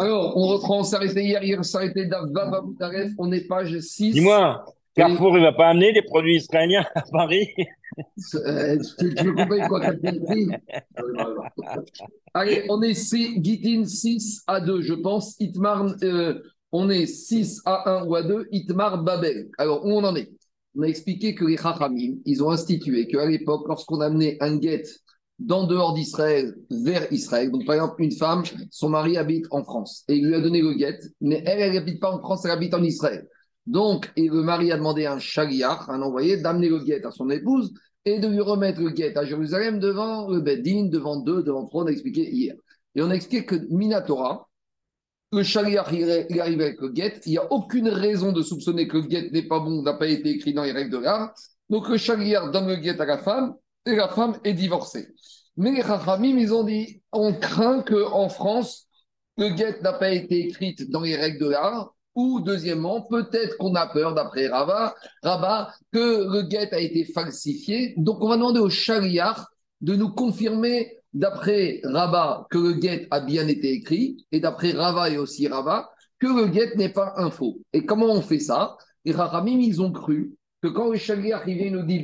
Alors, on reprend, on arrêté hier, hier on s'est arrêté d'Avva on est page 6. Dis-moi, Carrefour, il va pas amener des produits israéliens à Paris? Euh, tu, tu veux paye quoi Allez, on est Gitin 6 à 2, je pense. Itmar, euh, on est 6 à 1 ou à 2. Itmar Babel. Alors, où on en est? On a expliqué que les Chachamim, ils ont institué qu'à l'époque, lorsqu'on amenait un guet d'en dehors d'Israël vers Israël, donc par exemple, une femme, son mari habite en France et il lui a donné le guet, mais elle, elle n'habite pas en France, elle habite en Israël. Donc, et le mari a demandé à un shaliach, un envoyé, d'amener le guet à son épouse et de lui remettre le guet à Jérusalem devant le Beddin, devant deux, devant trois, on a expliqué hier. Et on a expliqué que Minatora, le shaliach, il arrive avec le guet, il n'y a aucune raison de soupçonner que le guet n'est pas bon, n'a pas été écrit dans les règles de l'art. Donc le shaliach donne le guet à la femme et la femme est divorcée. Mais les Chachamim, ils ont dit, on craint qu'en France, le guet n'a pas été écrit dans les règles de l'art, ou deuxièmement, peut-être qu'on a peur, d'après Rabat, Rabat, que le guet a été falsifié. Donc on va demander au Shariach de nous confirmer, d'après Rabat, que le guet a bien été écrit, et d'après Rabat et aussi Rabat, que le guet n'est pas un faux. Et comment on fait ça? Les Rahamim, ils ont cru que quand le Shaliach il nous dit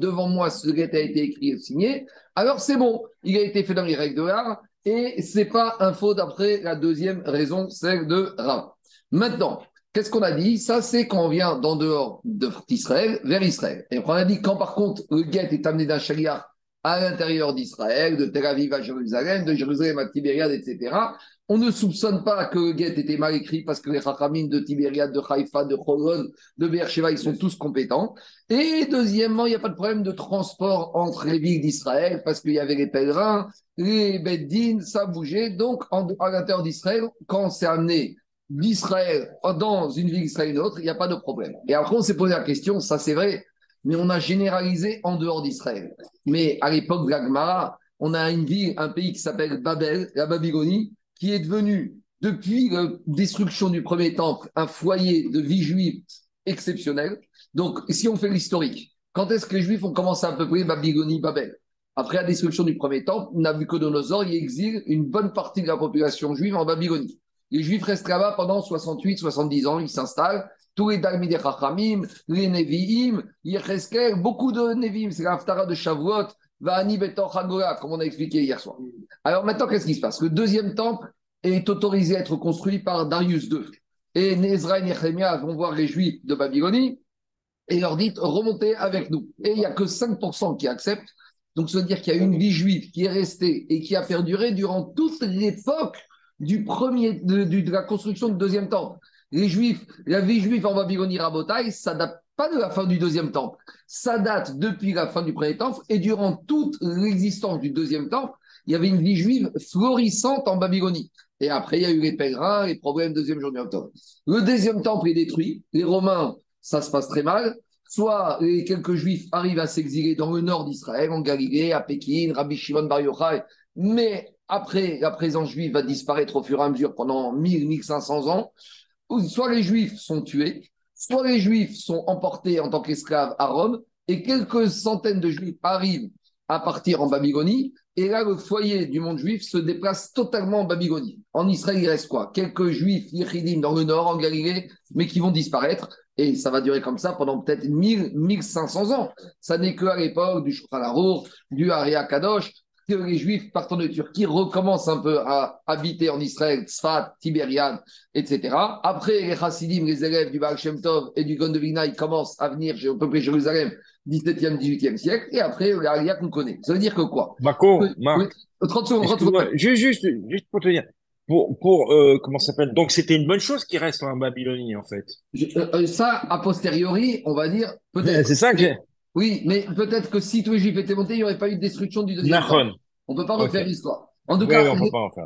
devant moi ce guet a été écrit et signé, alors c'est bon, il a été fait dans les règles de l'art, et ce n'est pas un faux d'après la deuxième raison, celle de Rav. Maintenant, qu'est-ce qu'on a dit? Ça, c'est quand on vient d'en dehors d'Israël vers Israël. Et on a dit quand par contre le guet est amené d'un chariot à l'intérieur d'Israël, de Tel Aviv à Jérusalem, de Jérusalem à Tibériade, etc., on ne soupçonne pas que le guet était mal écrit parce que les Chachamim de Tibériade, de Haïfa, de Cholon, de Beersheba, ils sont tous compétents. Et deuxièmement, il n'y a pas de problème de transport entre les villes d'Israël parce qu'il y avait les pèlerins, les Beddin, ça bougeait. Donc, à l'intérieur d'Israël, quand c'est amené d'Israël dans une ville israélienne autre, il n'y a pas de problème. Et après, on s'est posé la question, ça c'est vrai, mais on a généralisé en dehors d'Israël. Mais à l'époque de l'Agmara, on a une ville, un pays qui s'appelle Babel, la qui est devenu, depuis la destruction du premier temple, un foyer de vie juive exceptionnel. Donc, si on fait l'historique, quand est-ce que les Juifs ont commencé à peu près Babylonie, Babel? Après la destruction du premier temple, Nabucodonosor y exile une bonne partie de la population juive en Babylonie. Les Juifs restent là-bas pendant 68, 70 ans, ils s'installent. Tous les Chachamim, les Nevi'im, Yecheskel, beaucoup de Nevi'im, c'est l'Aftara de Shavuot, comme on a expliqué hier soir. Alors maintenant, qu'est-ce qui se passe? Le deuxième temple est autorisé à être construit par Darius II. Et Nezra et Nehemia vont voir les Juifs de Babylonie et leur dit remontez avec nous. Et il n'y a que 5% qui acceptent. Donc, ça veut dire qu'il y a une vie juive qui est restée et qui a perduré durant toute l'époque du premier, de, la construction du deuxième temple. Les Juifs, la vie juive en Babylonie Rabotai, ça date pas de la fin du deuxième temple. Ça date depuis la fin du premier temple et durant toute l'existence du deuxième temple, il y avait une vie juive florissante en Babylonie. Et après, il y a eu les pèlerins, les problèmes deuxième jour octobre. Le deuxième temple est détruit. Les Romains, ça se passe très mal. Soit les quelques juifs arrivent à s'exiler dans le nord d'Israël, en Galilée, à Pékin, Rabbi Shimon Bar Yochai, mais après, la présence juive va disparaître au fur et à mesure pendant 1000, 1500 ans. Soit les juifs sont tués, soit les juifs sont emportés en tant qu'esclaves à Rome, et quelques centaines de juifs arrivent à partir en Babylonie, et là, le foyer du monde juif se déplace totalement en Babylonie. En Israël, il reste quoi? Quelques juifs yéchidim dans le nord, en Galilée, mais qui vont disparaître. Et ça va durer comme ça pendant peut-être 1000, 1500 ans. Ça n'est qu'à l'époque du Shulchan du Haria Kadosh, que les Juifs partant de Turquie recommencent un peu à habiter en Israël, Sfat, Tibériade, etc. Après, les Hasidim, les élèves du Baal Shem Tov et du Gondovina, ils commencent à venir à peu près Jérusalem, 17e, 18e siècle, et après, l'Aria qu'on connaît. Ça veut dire que quoi? Marco, Marc, 30 secondes, 30 secondes. Juste, juste pour te dire, pour, pour euh, comment ça s'appelle? Donc c'était une bonne chose qu'il reste en Babylonie en fait. Euh, euh, ça, a posteriori, on va dire peut-être. C'est ça que. Oui, mais peut-être que si tous les Juifs étaient montés, il n'y aurait pas eu de destruction du deuxième temple. On ne peut pas refaire l'histoire. En tout cas,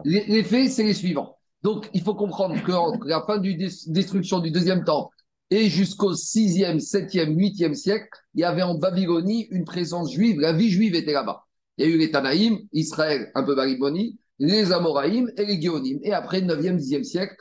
les, faits, c'est les suivants. Donc, il faut comprendre que la fin de destruction du deuxième temple et jusqu'au 6e, 7e, 8e siècle, il y avait en Babylonie une présence juive. La vie juive était là-bas. Il y a eu les Tanaïm, Israël, un peu Babylonie, les Amoraïm et les Géonim. Et après, 9e, 10e siècle,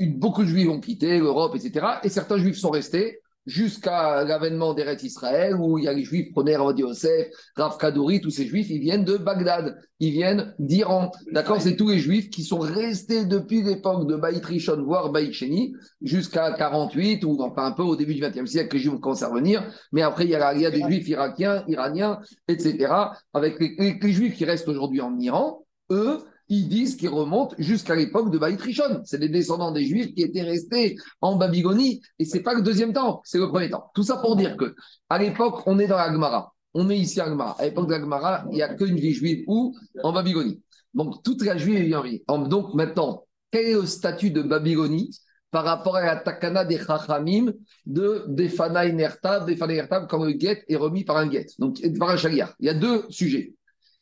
beaucoup de juifs ont quitté l'Europe, etc. Et certains juifs sont restés jusqu'à l'avènement d'Eret Israël, où il y a les juifs, Proner, Yosef, Rav Kadouri, tous ces juifs, ils viennent de Bagdad, ils viennent d'Iran. D'accord C'est tous les juifs qui sont restés depuis l'époque de Baït Rishon, voire Baït Sheni, jusqu'à 48, ou enfin un peu au début du XXe siècle, que les juifs commencent à revenir. Mais après, il y a, il y a des juifs irakiens, iraniens, etc., avec les juifs qui restent aujourd'hui en Iran, eux, ils disent qu'ils remontent jusqu'à l'époque de Baït Rishon. C'est les descendants des Juifs qui étaient restés en Babylonie. Et c'est pas le deuxième temps, c'est le premier temps. Tout ça pour dire que à l'époque, on est dans la Gemara. On est ici à Gemara. À l'époque de la Gemara, il n'y a qu'une vie juive ou en Babylonie. Donc toute la juive est en vie. Donc maintenant, quel est le statut de Babylonie par rapport à la takana des Chachamim de Defana Inertab, Defana Inertab, quand le guet est remis par un guet, donc par un chagriar. Il y a deux sujets.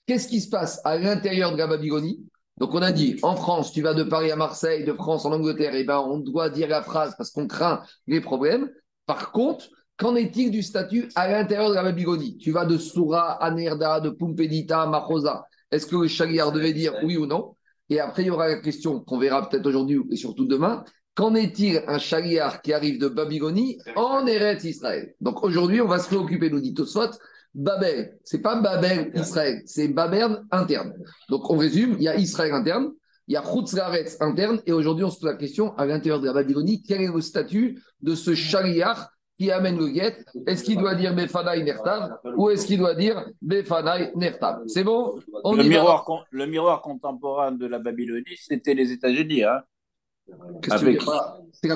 Qu'est-ce qui se passe à l'intérieur de la Babylonie? Donc on a dit, en France, tu vas de Paris à Marseille, de France en Angleterre, et eh ben on doit dire la phrase parce qu'on craint les problèmes. Par contre, qu'en est-il du statut à l'intérieur de la Babylonie Tu vas de Soura à Nerda, de Pumpedita à Mahosa. Est-ce que le Shaliar devait dire oui ou non? Et après, il y aura la question qu'on verra peut-être aujourd'hui et surtout demain. Qu'en est-il un Shaliar qui arrive de Babylonie en Eretz Israël? Donc aujourd'hui, on va se préoccuper, nous dit Tosfot, Babel, c'est pas Babel Israël, c'est Babel interne. Donc on résume, il y a Israël interne, il y a Chutzlaretz interne, et aujourd'hui on se pose la question à l'intérieur de la Babylonie, quel est le statut de ce chariar qui amène le guet Est-ce qu'il doit dire Befanaï Nertav ou est-ce qu'il doit dire Befanaï Nertav C'est bon? Le, miroir, le miroir contemporain de la Babylonie, c'était les États-Unis. Hein avec...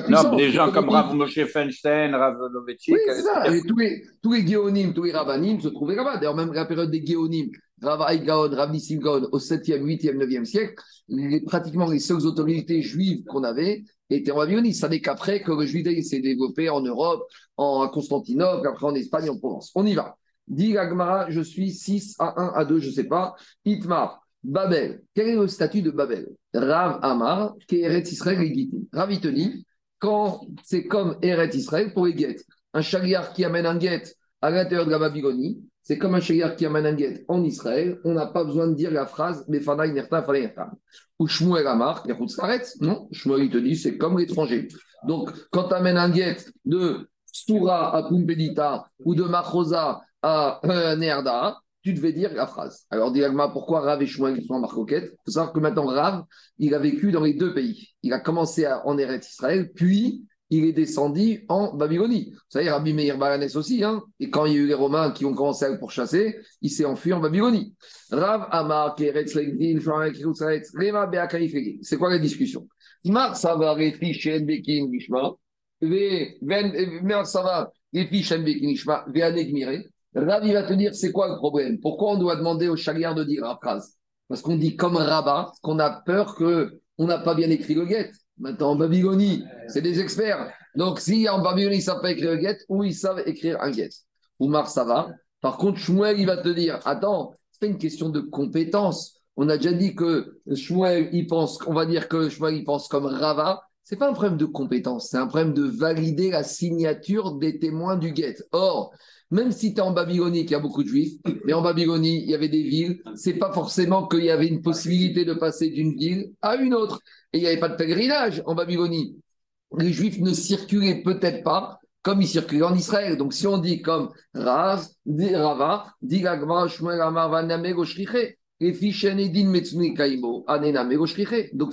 non, des gens comme Rav Moshe Feinstein, Rav Lovetchik. Oui, c'est ça. Et tous les, tous les Géonim, tous les Rabbanim se trouvaient là-bas. D'ailleurs, même la période des Géonim, Rav Aïgaon, Rav Nissim Gaon, au 7e, 8e, 9e siècle, les, pratiquement les seules autorités juives qu'on avait étaient en Babylonie. Ça n'est qu'après que le judaïsme s'est développé en Europe, en Constantinople, après en Espagne, en Provence. On y va. Dit Agmara, je suis 6 à 1 à 2, je ne sais pas. Itmar. Babel. Quel est le statut de Babel? Rav Amar, qui est Eretz Israël. Rav Itoni, quand c'est comme Eretz Israël pour les guettes. Un chagriar qui amène un guet à l'intérieur de la Babylonie, c'est comme un chagriar qui amène un guet en Israël. On n'a pas besoin de dire la phrase Befana Inerta Fana Ou Shmuel Amar, non Shmuel il te dit c'est comme l'étranger. Donc quand tu amènes un guet de Soura à Pumbedita ou de Machosa à euh, Nerda, tu devais dire la phrase. Alors, dis pourquoi Rav et Shmuel sont en marcoquette? Il faut savoir que maintenant, Rav, il a vécu dans les deux pays. Il a commencé en Eretz Israël, puis il est descendu en Babylonie. Vous savez, Rabbi Meir Balanès aussi, hein et quand il y a eu les Romains qui ont commencé à le pourchasser, il s'est enfui en Babylonie. Rav Amar, c'est quoi la discussion? Mar Rav, il va te dire c'est quoi le problème? Pourquoi on doit demander au chagrin de dire la phrase? Parce qu'on dit comme Rabat qu'on a peur qu'on n'a pas bien écrit le guet. Maintenant, en Babylonie, c'est des experts. Donc, si en Babylonie, ils ne savent pas écrire le guet, ou ils savent écrire un guet. Oumar, ça va. Par contre, Shmuel, il va te dire attends, c'est pas une question de compétence. On a déjà dit que Shmuel, il pense, on va dire que Shmuel, il pense comme Rava. C'est pas un problème de compétence, c'est un problème de valider la signature des témoins du guet. Or, même si tu es en Babylonie, qu'il y a beaucoup de juifs, mais en Babylonie, il y avait des villes, c'est pas forcément qu'il y avait une possibilité de passer d'une ville à une autre. Et il n'y avait pas de pèlerinage en Babylonie. Les juifs ne circulaient peut-être pas comme ils circulaient en Israël. Donc si on dit comme Raz, Rava, Vaname, donc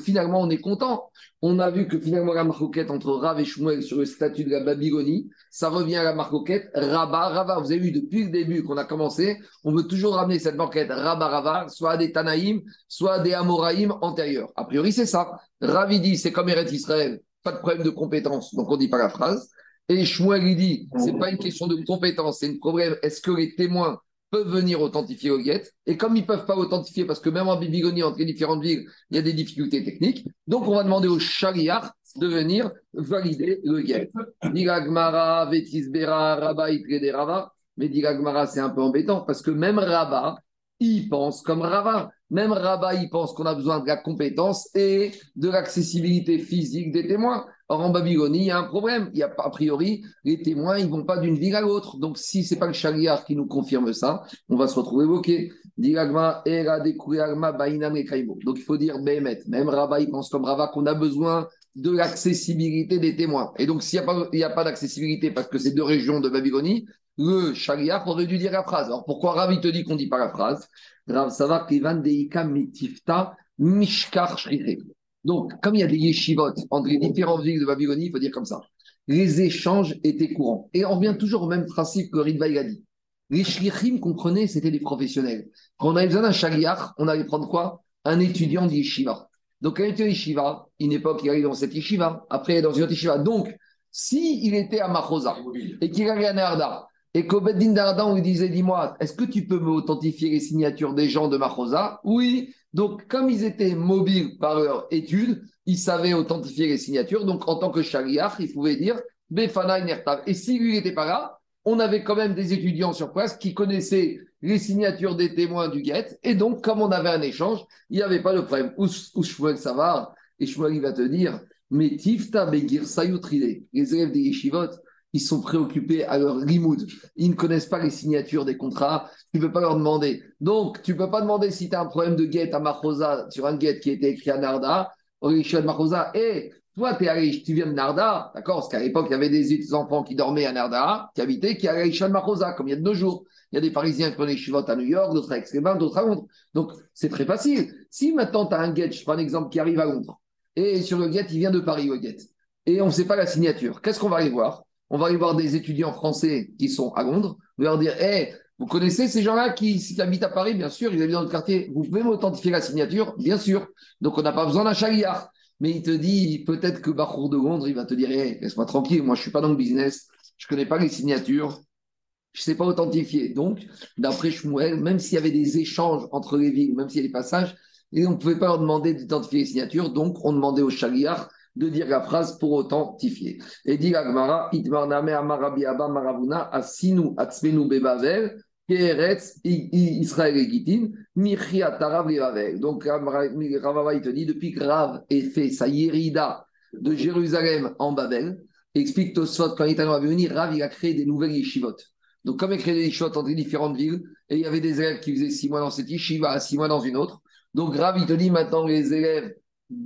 finalement, on est content. On a vu que finalement la marcoquette entre Rav et Shmuel sur le statut de la Babylonie, ça revient à la marcoquette Rabba, Rava. Vous avez vu depuis le début qu'on a commencé, on veut toujours ramener cette marquette Rabba, Rava, soit à des Tanaïm, soit à des Amoraïm antérieurs. A priori, c'est ça. Ravi dit, c'est comme Eretz Israël, pas de problème de compétence, donc on ne dit pas la phrase. Et Shmuel, il dit, c'est pas une question de compétence, c'est un problème. Est-ce que les témoins peuvent venir authentifier au guet. Et comme ils ne peuvent pas authentifier, parce que même en Bibigonie, entre les différentes villes, il y a des difficultés techniques, donc on va demander au chariar de venir valider le guet. Diragmara, Vetisbera, Rabba, Rava. Mais Diragmara, c'est un peu embêtant, parce que même Rabba, il pense comme Rava. Même Rabat, il pense qu'on a besoin de la compétence et de l'accessibilité physique des témoins. Or, en Babylonie, il y a un problème. Il y a, a priori, les témoins, ils vont pas d'une ville à l'autre. Donc, si ce n'est pas le chariar qui nous confirme ça, on va se retrouver bloqué. Donc, il faut dire Behemet. Même Rabat, il pense comme Rabat qu'on a besoin de l'accessibilité des témoins. Et donc, s'il n'y a pas, pas d'accessibilité parce que c'est deux régions de Babylonie, le Shaliach aurait dû dire la phrase. Alors, pourquoi Rav, il te dit qu'on ne dit pas la phrase? Rav, ça va Deika Metifta Mishkar Donc, comme il y a des yeshivot entre les différentes villes de Babylonie, il faut dire comme ça. Les échanges étaient courants. Et on revient toujours au même principe que Ridvaï a dit. Les shlichim comprenaient, c'était des professionnels. Quand on avait besoin d'un shaliach, on allait prendre quoi? Un étudiant d'yeshiva. Donc, un étudiant d'yeshiva, une époque, il allait dans cette yeshiva, après dans une autre yeshiva. Donc, s'il il était à Machosa et qu'il allait à Narda, et qu'au Beddin d'Arda, on lui disait Dis-moi, est-ce que tu peux me authentifier les signatures des gens de Machosa? Oui. Donc, comme ils étaient mobiles par leur étude, ils savaient authentifier les signatures. Donc, en tant que shaliach, ils pouvaient dire Befana Nertav. Et si lui n'était pas là, on avait quand même des étudiants sur place qui connaissaient les signatures des témoins du guet. Et donc, comme on avait un échange, il n'y avait pas de problème. Où, Shmuel Savar, et Shmuel il va te dire, mais Tifta Begir les élèves des yeshivot, ils sont préoccupés à leur limoud. Ils ne connaissent pas les signatures des contrats. Tu ne peux pas leur demander. Donc, tu ne peux pas demander si tu as un problème de guet à Machosa sur un guet qui était écrit à Narda, au de Machosa, et toi, es à, tu viens de Narda, d'accord Parce qu'à l'époque, il y avait des enfants qui dormaient à Narda, qui habitaient, qui allaient à Marosa, comme il y a de nos jours. Il y a des Parisiens qui prenaient chivotes à New York, d'autres à aix d'autres à Londres. Donc, c'est très facile. Si maintenant, tu as un guet, je prends un exemple, qui arrive à Londres, et sur le guet, il vient de Paris, le guet, et on ne sait pas la signature, qu'est-ce qu'on va aller voir? On va aller voir des étudiants français qui sont à Londres, on va leur dire, hé, vous connaissez ces gens-là qui, habitent à Paris, bien sûr, ils habitent dans le quartier, vous pouvez m'authentifier la signature Bien sûr. Donc, on n'a pas besoin d'un chariard mais il te dit peut-être que Bachour de Londres, il va te dire laisse-moi tranquille, moi je ne suis pas dans le business, je ne connais pas les signatures, je ne sais pas authentifier. Donc, d'après Shmuel, même s'il y avait des échanges entre les villes, même s'il y a des passages, on ne pouvait pas leur demander d'identifier les signatures, donc on demandait au Shaliar de dire la phrase pour authentifier. Et dit Agmara, Itmarname Amarabi Abba Maravuna, Asinu Atzmenu Bebavel, Israël et Donc, Ravava, il te dit, depuis que Rav ait fait sa yérida de Jérusalem en Babel, explique Tosfot, quand est à venir, Rav, il a créé des nouvelles yeshivot. Donc, comme il créé des yeshivot entre différentes villes, et il y avait des élèves qui faisaient six mois dans cette yeshiva, six mois dans une autre. Donc, Rav, il te dit, maintenant, les élèves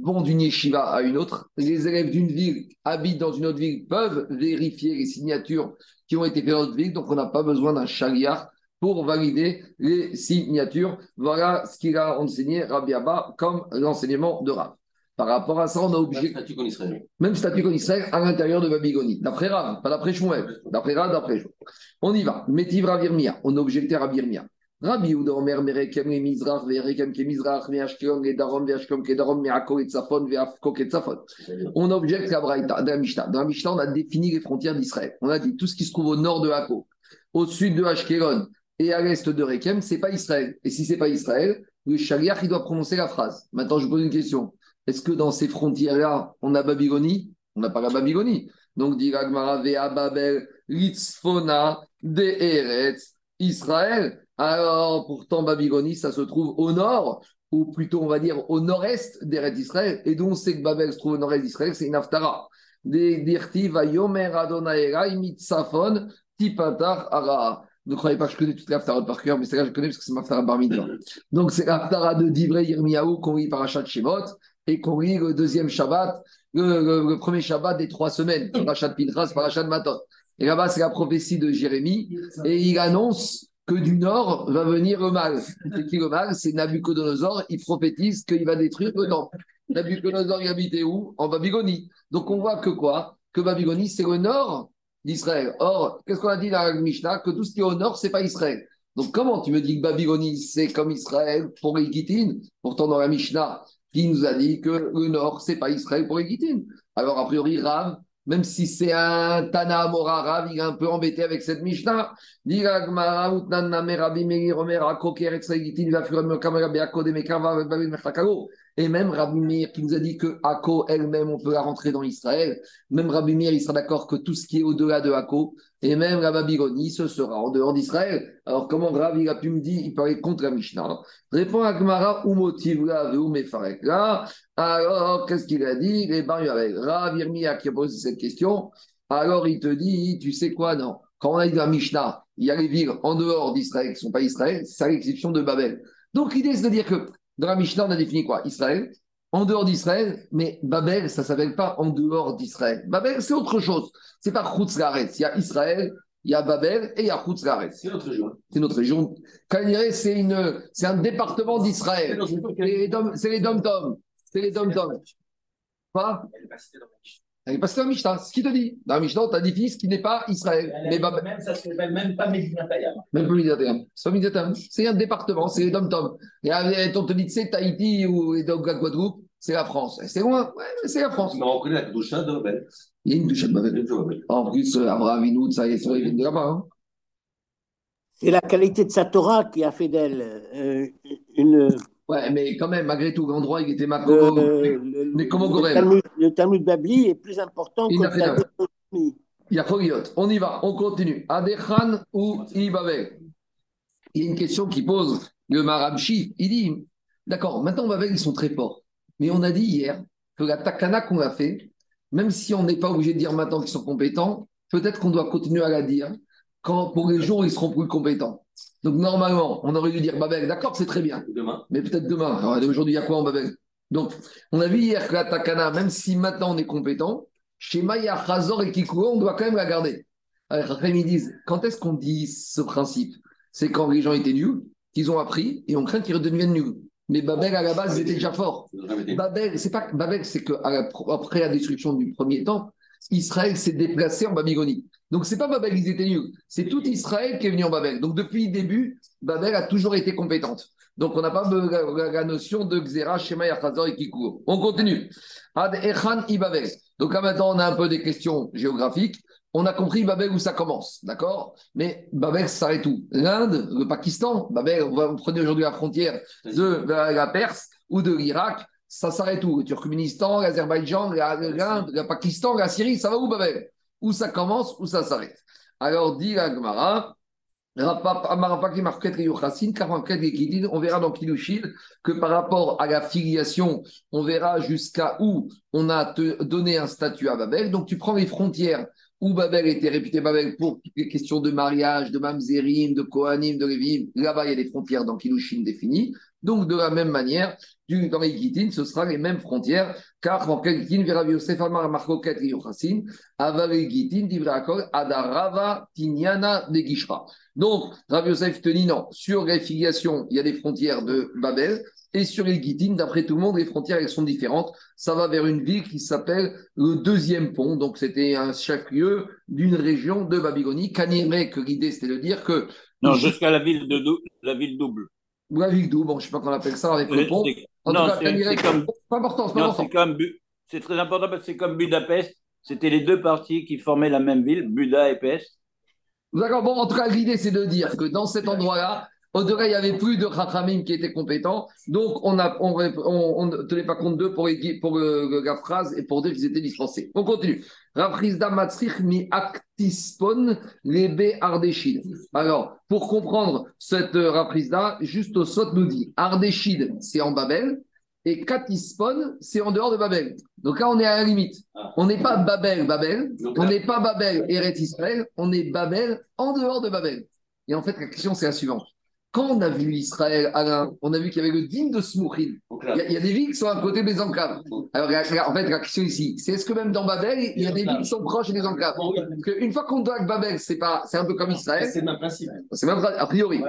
vont d'une yeshiva à une autre. Les élèves d'une ville habitent dans une autre ville, peuvent vérifier les signatures qui ont été faites dans notre ville. Donc, on n'a pas besoin d'un chariar pour valider les signatures. Voilà ce qu'il a enseigné Rabbi Abba comme l'enseignement de Rav. Par rapport à ça, on a obligé. Même statut qu'en Israël. Même statut qu'en Israël à l'intérieur de Babylonie. D'après Rav, pas d'après Shmuel. D'après Rav, d'après Shmuel. On y va. Métiv Ravirmia. On a objecté Ravirmia. Rabbi Uda Omer Merekem le Mizrach, Verekem ke Mizrach, Veashkelon le Darom, Veashkelon ke Darom, Meako et Tzafon, Veafko et Tzafon. On objecte la Braïta, de la Mishnah. Dans la Mishnah, on a défini les frontières d'Israël. On a dit tout ce qui se trouve au nord de Hako, au sud de Ashkelon, et à l'est de Rekem, c'est pas Israël. Et si c'est pas Israël, le Shaliach, il doit prononcer la phrase. Maintenant, je vous pose une question. Est-ce que dans ces frontières-là, on a Babylonie? On n'a pas la Babylonie. Donc, dit Vea Babel, Litzfona, Eretz, Israël. Alors, pourtant, Babylonie, ça se trouve au nord, ou plutôt, on va dire, au nord-est d'Eretz d'Israël. Et on sait que Babel se trouve au nord-est d'Israël, c'est une Aftara. Tipatar Ara. Ne croyez pas que je connais toutes les Haftarah par cœur, mais c'est là que je connais parce que c'est ma Haftara Bar Donc c'est l'Haftara de Divrei Yirmiyahu qu'on lit par Achat Shemot et qu'on lit le deuxième Shabbat, le, premier Shabbat des trois semaines, par Achat Pinchas, par Achat Matot. Et là-bas, c'est la prophétie de Jérémie et il annonce que du nord va venir le mal. C'est qui le mal C'est Nabucodonosor, il prophétise qu'il va détruire le nord. Nabucodonosor, il habitait où? En Babylonie. Donc on voit que quoi? Que Babylonie, c'est le nord d'Israël. Or, qu'est-ce qu'on a dit dans la Mishnah? Que tout ce qui est au nord, c'est pas Israël. Donc, comment tu me dis que Babylonie, c'est comme Israël pour les Pourtant, dans la Mishnah, qui nous a dit que le nord, c'est pas Israël pour les Alors, a priori, Rav, même si c'est un Tana Amora il est un peu embêté avec cette Mishnah. Et même Rabbi Meir qui nous a dit que Akko elle-même, on peut la rentrer dans Israël. Même Rabbi Meir, il sera d'accord que tout ce qui est au-delà de Akko, et même la Babylonie, ce sera en dehors d'Israël. Alors comment il a pu me dire, il parlait contre la Mishnah Répond à Gmara, ou motive là, ou là. Alors, qu'est-ce qu'il a dit? Les avec Rav Irmia qui a posé cette question. Alors il te dit, tu sais quoi, non Quand on a dit la Mishnah, il y a les villes en dehors d'Israël qui ne sont pas Israël, c'est à l'exception de Babel. Donc l'idée, c'est de dire que dans la Mishnah, on a défini quoi? Israël. en dehors d'Israël, mais Babel, ça ne s'appelle pas en dehors d'Israël. Babel, c'est autre chose. C'est pas Chutz Il y a Israël, il y a Babel et il y a Chutz C'est notre région. C'est notre région. Kaniré, c'est une, c'est un département d'Israël. C'est les dom-tom. C'est les dom-tom. Pas citée dans la Mishnah. C'est ce qui te dit. Dans la Mishnah, on t'a dit fils qui n'est pas Israël. Mais. Même ça ne s'appelle même pas Méditerranée. Même pas Méditerranée. C'est pas C'est un département, c'est les dom-tom. Et on te dit, tu sais, Tahiti ou la Guadeloupe, c'est la France. C'est loin, ouais, c'est la France. Mais on connaît la doucha de Babel. Il y a une doucha de Babel. En plus, Abraham Inoud, ça y est, ils viennent de là-bas. Hein. C'est la qualité de sa Torah qui a fait d'elle euh, une. Ouais, mais quand même, malgré tout, l'endroit, il était Makomo. mais comment Le, le Talmud Babli est plus important que le Talmud Il y a On y va, on continue. Adechan ou Ibabel Il y a une question qui pose le Marabchi. Il dit D'accord, maintenant Babel, ils sont très forts. Mais on a dit hier que la takana qu'on a fait, même si on n'est pas obligé de dire maintenant qu'ils sont compétents, peut-être qu'on doit continuer à la dire quand, pour les jours où ils seront plus compétents. Donc normalement, on aurait dû dire Babel, d'accord, c'est très bien. Demain. Mais peut-être demain. Aujourd'hui, il y a quoi en Babel? Donc, on a vu hier que la takana, même si maintenant on est compétent, chez Maya, Khazor et Kikuo, on doit quand même la garder. Alors, ils disent, quand est-ce qu'on dit ce principe? C'est quand les gens étaient nuls, qu'ils ont appris, et on craint qu'ils redeviennent nuls. Mais Babel, à la base, ils étaient déjà forts. Babel, c'est pas Babel, c'est qu'après la destruction du premier temps, Israël s'est déplacé en Babylonie. Donc, c'est pas Babel, ils étaient nuls. C'est tout Israël qui est venu en Babel. Donc, depuis le début, Babel a toujours été compétente. Donc, on n'a pas la, notion de Xera, Shema, Yachazor et Kikur. On continue. Ad Echan Ibabel. Donc, là, maintenant, on a un peu des questions géographiques. On a compris Babel où ça commence, d'accord? Mais Babel, s'arrête où? L'Inde, le Pakistan, Babel, vous prenez aujourd'hui la frontière de la Perse ou de l'Irak, ça s'arrête où? Le Turkménistan, l'Azerbaïdjan, l'Inde, le Pakistan, la Syrie, ça va où Babel? Où ça commence, où ça s'arrête? Alors, dit la Gemara, on verra dans Kilushin que par rapport à la filiation, on verra jusqu'à où on a donné un statut à Babel. Donc tu prends les frontières où Babel était réputé Babel pour les questions de mariage, de mamzerim, de kohanim, de lévim. Là-bas, il y a des frontières dans Kilushin définies. Donc, de la même manière, dans les ce sera les mêmes frontières, car en Yosef Amar Yochassin, Divrakol, Adarava, Tinyana, Negishra. Donc, Rav Yosef te dit non, sur les filiations, il y a des frontières de Babel, et sur les d'après tout le monde, les frontières elles sont différentes. Ça va vers une ville qui s'appelle le deuxième pont. Donc, c'était un chef-lieu d'une région de Babylonie. Kaniré, que l'idée, c'était de dire que. Non, jusqu'à la ville, de, la ville double. La ville double, bon, je ne sais pas comment on appelle ça avec le pont. En non, c'est comme. Pas important, c'est important. C'est très important parce que c'est comme Budapest. C'était les deux parties qui formaient la même ville, Buda et Pest. D'accord, bon, en tout cas, l'idée, c'est de dire que dans cet endroit-là, au-delà, il n'y avait plus de Chachamim qui étaient compétents. Donc, on ne on, on, tenait pas compte d'eux pour, pour la phrase et pour dire qu'ils étaient dispensés. On continue. Mi actispon. Alors, pour comprendre cette euh, Rafrizda, juste au sot nous dit Ardeshid, c'est en Babel. Et Katispon, c'est en dehors de Babel. Donc là, on est à la limite. On n'est pas Babel, Babel. on n'est pas Babel, Eret Israël. On est Babel en dehors de Babel. Et en fait, la question, c'est la suivante. Quand on a vu Israël, Alain, on a vu qu'il y avait le digne de Smouchin. Il, y, a des villes qui sont à côté des enclaves. Alors, en fait, la question ici, c'est est-ce que même dans Babel, il y a des villes qui sont proches des enclaves? Une fois qu'on doit que Babel, c'est pas, c'est un peu comme Israël. C'est le même principe. C'est même a priori.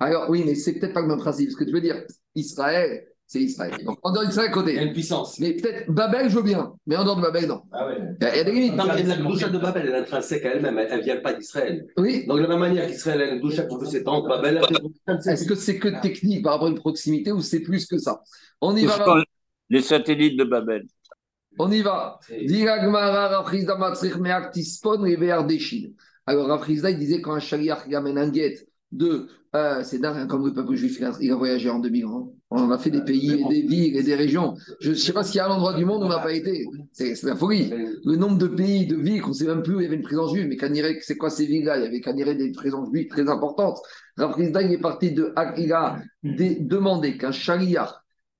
Alors, oui, mais c'est peut-être pas le même principe. Ce que tu veux dire, Israël, c'est Israël. Donc, en dehors d'Israël, côté. Il y a une puissance. Mais peut-être Babel, je veux bien. Mais en dehors de Babel, non. Ah ouais. Il y a, des limites. Non, mais la doucha de Babel, elle est intrinsèque à elle-même. Elle ne vient pas d'Israël. Oui. Donc, de la même manière qu'Israël a une doucha pour tous ses temps, Babel Est-ce que c'est que technique par rapport à une proximité ou c'est plus que ça? On y va. Les satellites de Babel. On y va. Alors, Rafrizda, il disait quand un chariach amène un guet de. Euh, c'est dingue, hein, comme le peuple juif, il a voyagé en 2000 ans. On a fait des pays, des villes et des régions. Je ne sais pas s'il y a un endroit du monde où on n'a pas été. C'est la folie. Le nombre de pays, de villes, qu'on ne sait même plus où il y avait une présence juive. Mais Caniré, c'est quoi ces villes-là? Il y avait Caniré des présences juives très importantes. Raprisda, il est parti de. Il a demandé qu'un chariach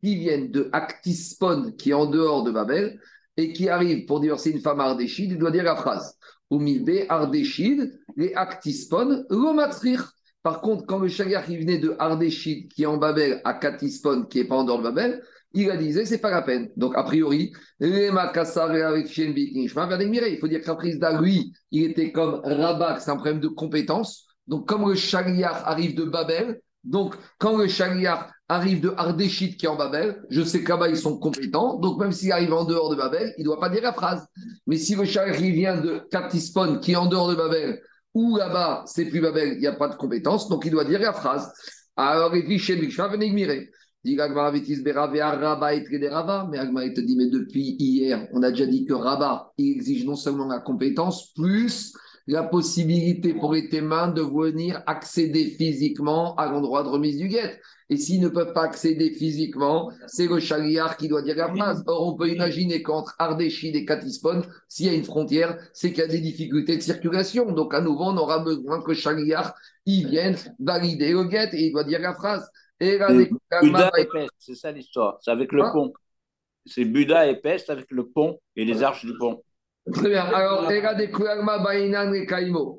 qui vienne de Actispon, qui est en dehors de Babel, et qui arrive pour divorcer une femme à Ardéchid, il doit dire la phrase. Umilbe Ardéchid, les Actispon, Romatrir. Par contre, quand le chagrin venait de Ardéchid, qui est en Babel, à Katispon, qui n'est pas en dehors de Babel, il a dit, c'est pas la peine. Donc, a priori, il faut dire qu'après lui, il était comme Rabat, c'est un problème de compétence. Donc, comme le chariar arrive de Babel, donc quand le chariar arrive de Ardéchit qui est en Babel, je sais que là-bas ils sont compétents, donc même s'il arrive en dehors de Babel, il ne doit pas dire la phrase. Mais si le chariar vient de Katispon qui est en dehors de Babel, ou là-bas c'est plus Babel, il n'y a pas de compétence, donc il doit dire la phrase. Alors, il dit chez venez mirer. Mais Agma, il te dit, mais depuis hier, on a déjà dit que Rabat, il exige non seulement la compétence, plus la possibilité pour les témoins de venir accéder physiquement à l'endroit de remise du guet. Et s'ils ne peuvent pas accéder physiquement, c'est le chariar qui doit dire la phrase. Or, on peut imaginer qu'entre Ardéchid et Katispon, s'il y a une frontière, c'est qu'il y a des difficultés de circulation. Donc, à nouveau, on aura besoin que le chariar il vienne valider le guet et il doit dire la phrase. Et c'est ça l'histoire. C'est avec le hein pont. C'est Buda et Peste avec le pont et les arches du pont. Très bien. Alors,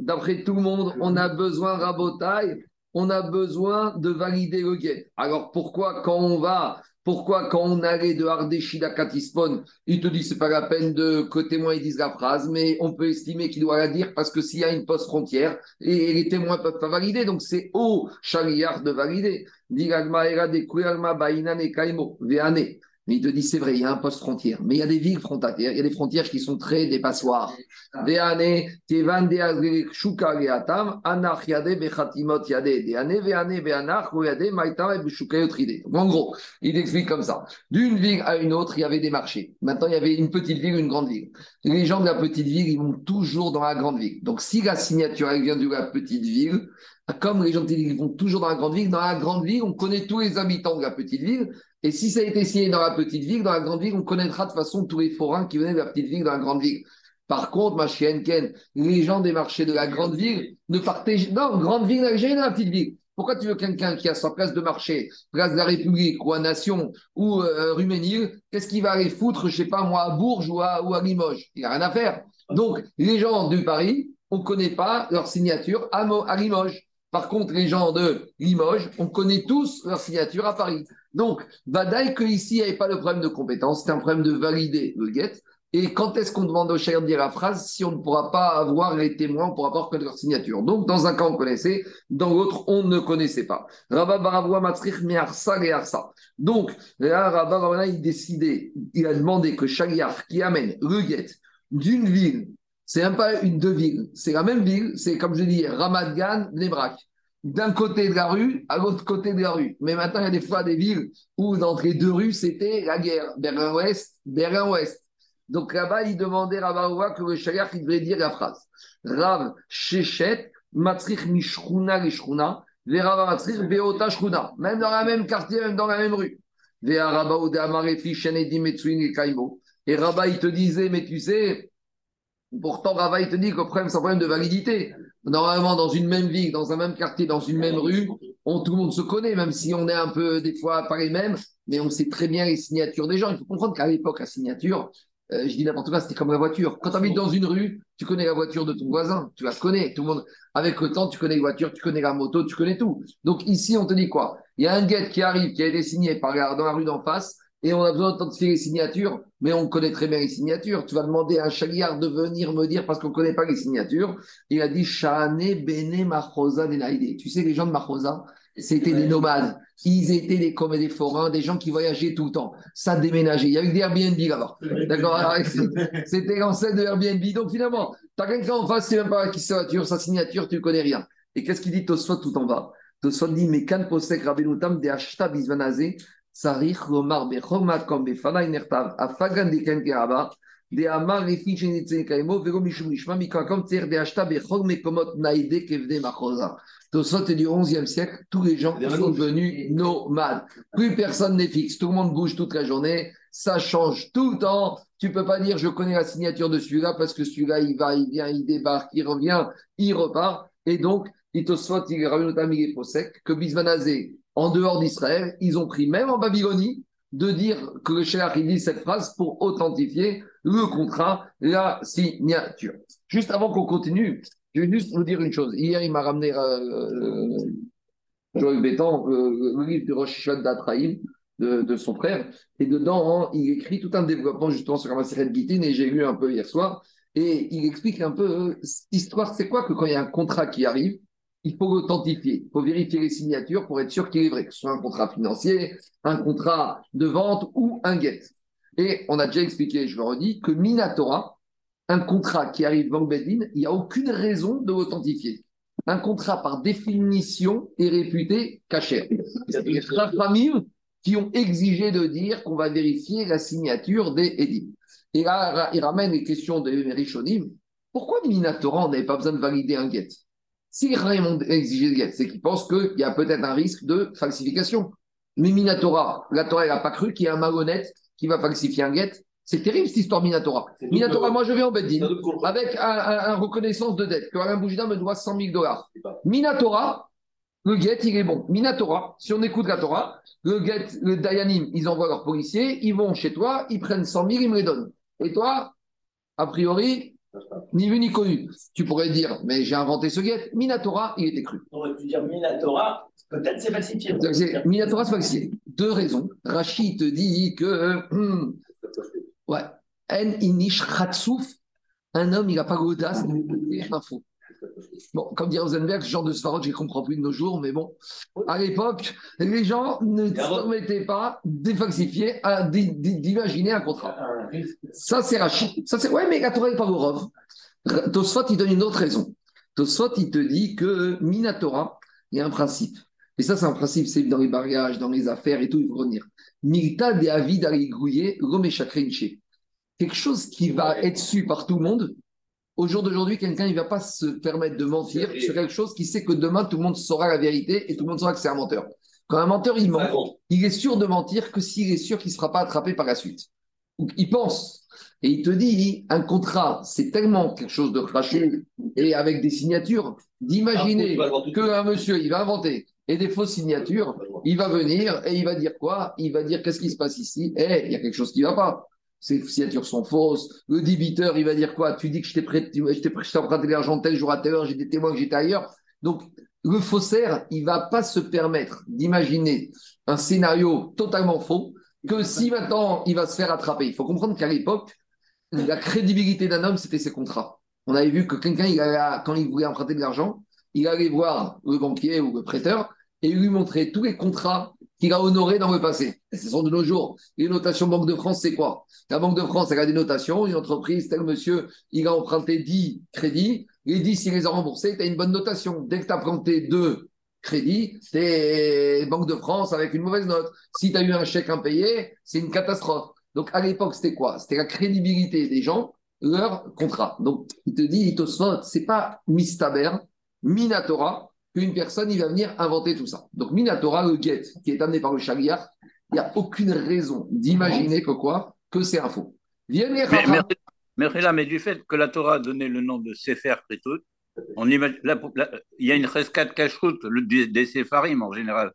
d'après tout le monde, on a besoin, Rabotai, on a besoin de valider le guet. Alors, pourquoi quand on va, pourquoi quand on allait de Ardeshida Katispon, il te dit c'est pas la peine de que témoins disent la phrase, mais on peut estimer qu'il doit la dire parce que s'il y a une poste frontière, et, les témoins peuvent pas valider, donc c'est au chariard de valider. Mais il te dit, c'est vrai, il y a un poste frontière. Mais il y a des villes frontalières, il y a des frontières qui sont très des passoires. Donc en gros, il explique comme ça. D'une ville à une autre, il y avait des marchés. Maintenant, il y avait une petite ville, une grande ville. Les gens de la petite ville, ils vont toujours dans la grande ville. Donc, si la signature elle vient de la petite ville, comme les gens de la petite ville vont toujours dans la grande ville, dans la grande ville, on connaît tous les habitants de la petite ville. Et si ça a été signé dans la petite ville, dans la grande ville, on connaîtra de toute façon tous les forains qui venaient de la petite ville dans la grande ville. Par contre, ma chienne Ken, les gens des marchés de la grande ville ne partaient. Non, grande ville d'Algérie dans la petite ville. Pourquoi tu veux quelqu'un qui a sa place de marché, place de la République ou à Nation ou euh, Ruménil, qu'est-ce qu'il va aller foutre, je sais pas moi, à Bourges ou à, Limoges? Il n'y a rien à faire. Donc, les gens de Paris, on ne connaît pas leur signature à Limoges. Par contre, les gens de Limoges, on connaît tous leur signature à Paris. Donc, Badaï, que ici, il n'y avait pas le problème de compétence, c'est un problème de valider le get. Et quand est-ce qu'on demande au chien de dire la phrase si on ne pourra pas avoir les témoins, on ne pourra pas reconnaître leur signature Donc, dans un cas, on connaissait, dans l'autre, on ne connaissait pas. Rabba Baravoua Matrich et Arsa. Donc, là, Rabba Baravoua, il il a demandé que Shaliar qui amène le d'une ville, c'est même pas une deux villes, c'est la même ville, c'est comme je dis, Ramadgan, Nebrak d'un côté de la rue à l'autre côté de la rue. Mais maintenant, il y a des fois des villes où, dans les deux rues, c'était la guerre. Berlin-Ouest, Berlin-Ouest. Donc là-bas, il demandait à Rabaoua que le chagrin il devait dire la phrase. Rav Shechet, Matrich Mishruna Lishruna, Verava Matrich Veota Shruna. Même dans la même quartier, même dans la même rue. Et Rabba, il te disait, mais tu sais, pourtant, Rava, te dit que le problème, c'est un problème de validité. Normalement, dans une même ville, dans un même quartier, dans une même rue, tout le monde se connaît, même si on est un peu, des fois, pas les mêmes, mais on sait très bien les signatures des gens. Il faut comprendre qu'à l'époque, la signature, euh, je dis n'importe quoi, c'était comme la voiture. Quand tu habites dans une rue, tu connais la voiture de ton voisin, tu la connais. Tout le monde, avec le temps, tu connais la voiture, tu connais la moto, tu connais tout. Donc ici, on te dit quoi? Il y a un guet qui arrive, qui a été signé par, dans la rue d'en face et on a besoin d'authentifier les signatures, mais on connaît très bien les signatures. Tu vas demander à un chagriard de venir me dire parce qu'on ne connaît pas les signatures. Il a dit Bene Denaide. Tu sais, les gens de Machosa, c'était des nomades. Ils étaient des, comme des forains, des gens qui voyageaient tout le temps. Ça déménageait. Il y a eu des Airbnb là-bas. D'accord C'était l'ancêtre de Airbnb. Donc finalement, tu as quelqu'un en face, c'est même pas qui sa voiture, sa signature, tu ne connais rien. Et qu'est-ce qu'il dit? Tosfot tout en bas Tosfot dit Mais kan posek rabenutam de ashta bisvanazé Sarich Romar Bechoma comme Befana Inertav, Afagan de Kenkeraba, de Amar Refi Chenitzen Kaimo, Vero Mishum Rishma, Mikakom Tser de Ashta Bechol Mekomot Naide Kevde Machosa. Tosot du 11e siècle, tous les gens sont devenus nomades. Plus personne n'est fixe, tout le monde bouge toute la journée, ça change tout le temps. Tu peux pas dire je connais la signature de celui-là parce que celui-là il va, il vient, il débarque, il revient, il repart. Et donc, il Tosot, il est sec que Bismanazé, en dehors d'Israël, ils ont pris, même en Babylonie, de dire que le Shéach dit cette phrase pour authentifier le contrat, la signature. Juste avant qu'on continue, je vais juste vous dire une chose. Hier, il m'a ramené euh, euh Joël Bétan, euh, le livre de Rosh d'Atraïm. de, son frère. Et dedans, il écrit tout un développement justement sur la de Gitin, et j'ai lu un peu hier soir. Et il explique un peu euh, cette histoire, c'est quoi que quand il y a un contrat qui arrive, il faut l'authentifier, il faut vérifier les signatures pour être sûr qu'il est vrai, que ce soit un contrat financier, un contrat de vente ou un get. Et on a déjà expliqué, je le redis, que Minatora, un contrat qui arrive dans le il n'y a aucune raison de l'authentifier. Un contrat, par définition, est réputé caché. C'est les familles qui ont exigé de dire qu'on va vérifier la signature des édits. Et là, il ramène les questions de Rishonim. Pourquoi Minatora, on n'avait pas besoin de valider un get Si le get, c'est qu'ils pensent qu'il y a peut-être un risque de falsification. Mais Minatora, la Torah, n'a pas cru qu'il y a un malhonnête qui va falsifier un get. C'est terrible cette histoire Minatora. Minatora, moi je vais en Beddin avec un, reconnaissance de dette que Alain Boujida me doit 100 000 dollars. Minatora, le get, il est bon. Minatora, si on écoute la Torah, le get, le Dayanim, ils envoient leurs policiers, ils vont chez toi, ils prennent 100 000, ils me les donnent. Et toi, a priori, ni vu ni connu. Tu pourrais dire, mais j'ai inventé ce guet. Minatora, il était cru. On aurait pu dire Minatora, peut-être c'est falsifié. Minatora, c'est falsifié. Deux raisons. Rachid te dit que. Ouais. En inish un homme, il n'a pas l'audace de info. Bon, comme dirait Rosenberg, ce genre de svarot, je ne comprends plus de nos jours, mais bon, à l'époque, les gens ne permettaient pas d'effalsifier, d'imaginer un contrat. Ça, c'est Rachid. Ça, c'est, ouais, mais la Torah n'est pas Rov. Tosfot, il donne une autre raison. Tosfot, il te dit que Minatora, il y a un principe. Et ça, c'est un principe, c'est dans les bagages, dans les affaires et tout, il faut revenir. Milta de Avid Aligouye, Quelque chose qui va être su par tout le monde, au jour d'aujourd'hui, quelqu'un ne va pas se permettre de mentir sur quelque chose qui sait que demain, tout le monde saura la vérité et tout le monde saura que c'est un menteur. Quand un menteur, il ment, il est sûr de mentir que s'il est sûr qu'il ne sera pas attrapé par la suite. il pense. Et il te dit, un contrat, c'est tellement quelque chose de craché et avec des signatures, d'imaginer qu'un monsieur, il va inventer et des fausses signatures, il va venir et il va dire quoi? Il va dire qu'est-ce qui se passe ici? Eh, il y a quelque chose qui ne va pas ces signatures sont fausses. Le débiteur, il va dire quoi? Tu dis que je t'ai prêté, emprunté l'argent tel jour à telle heure, j'ai des témoins que j'étais ailleurs. Donc, le faussaire, il ne va pas se permettre d'imaginer un scénario totalement faux que si maintenant il va se faire attraper. Il faut comprendre qu'à l'époque, la crédibilité d'un homme, c'était ses contrats. On avait vu que quelqu'un, quand il voulait emprunter de l'argent, il allait voir le banquier ou le prêteur et lui montrer tous les contrats qu'il a honorés dans le passé. Ce sont de nos jours. Les notations Banque de France, c'est quoi? La Banque de France, elle a des notations. Une entreprise, tel monsieur, il a emprunté 10 crédits. Les 10, il les a remboursés, tu as une bonne notation. Dès que tu as emprunté 2 crédits, c'est Banque de France avec une mauvaise note. Si tu as eu un chèque impayé, c'est une catastrophe. Donc à l'époque, c'était quoi? C'était la crédibilité des gens, leur contrat. Donc il te dit, il te c'est pas Mistaber, Minatora, qu'une personne, il va venir inventer tout ça. Donc, Minatora, le get, qui est amené par le Shaliach, il n'y a aucune raison d'imaginer que quoi Que c'est un faux. mais, là, mais du fait que la Torah a donné le nom de Sefer on imagine, il y a une rescate cache-route des Sepharim en général.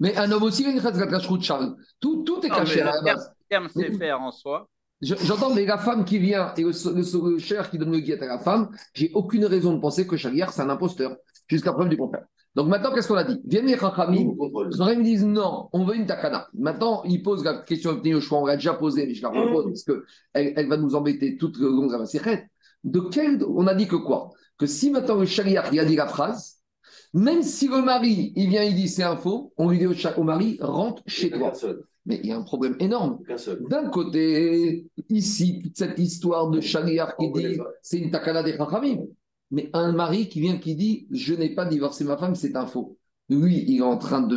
Mais un homme aussi, il y a une rescate cache-route, Charles. Tout, tout est caché à la base. Le terme Sefer en soi, J'entends, mais la femme qui vient et le, le, cher qui donne le guet à la femme, j'ai aucune raison de penser que Shaliar, c'est un imposteur, jusqu'à preuve du contraire. Donc maintenant, qu'est-ce qu'on a dit? Viennent les Chachamim, ils me disent non, on veut une takana. Maintenant, ils posent la question au choix, on l'a déjà posée, mais je la repose parce qu'elle elle va nous embêter toute le long de la De quel. On a dit que quoi? Que si maintenant le Shaliar, il a dit la phrase, même si le mari, il vient, il dit c'est un faux, on lui dit au, mari, rentre chez toi. Mais il y a un problème énorme. D'un côté, ici, toute cette histoire de Shaliar qui dit c'est une takana des Chachamim. Mais un mari qui vient qui dit je n'ai pas divorcé ma femme, c'est un faux. Lui, il est en train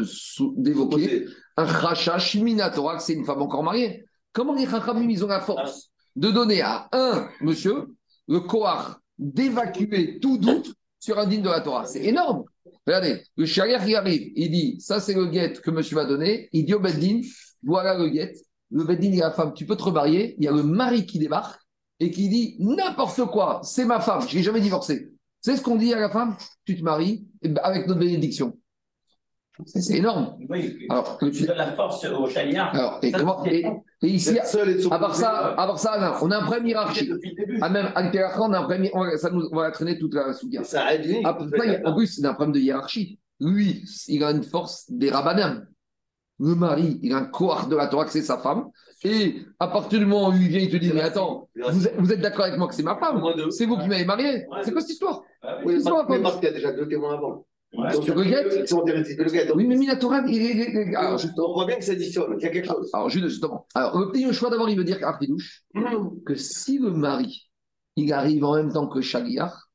d'évoquer un rachash minatora, c'est une femme encore mariée. Comment les Chachamim, ils ont la force de donner à un monsieur le koar d'évacuer tout doute sur un digne de la Torah? C'est énorme. Regardez, le shaliar qui arrive, il dit ça c'est le guet que monsieur m'a donné. Il dit au Beddin voilà le guet. Le Beddin dit à la femme, tu peux te remarier. Il y a le mari qui débarque et qui dit n'importe quoi, c'est ma femme, je n'ai jamais divorcé. C'est ce qu'on dit à la femme, tu te maries ben, avec notre bénédiction. C'est énorme. Oui, alors, tu donnes la force au chaliard. Alors, et, comment, et, ici, à part ça, à part ça, on a un problème hiérarchique. Ah, même on a un problème, ça nous, on va traîner toute la souga. Ça aide. en plus, c'est un problème de hiérarchie. Lui, il a une force des rabbinins. Le mari, il a un cohort de la Torah, que c'est sa femme. Et à partir du moment où il vient, il te dit, mais attends, vous êtes, vous êtes d'accord avec moi que c'est ma femme? C'est vous qui m'avez marié. C'est quoi cette histoire? Ah Oui, C'est ça, mais parce qu'il y a déjà deux témoins avant. Ouais. Donc. Donc, Oui, mais Minatora, il est. il est- Alors, juste- on voit bien que ça additionne, qu'il y a quelque chose. alors, juste- justement. Alors, le petit choix d'abord, il veut dire après douche que si le mari, il arrive en même temps que Shaliar,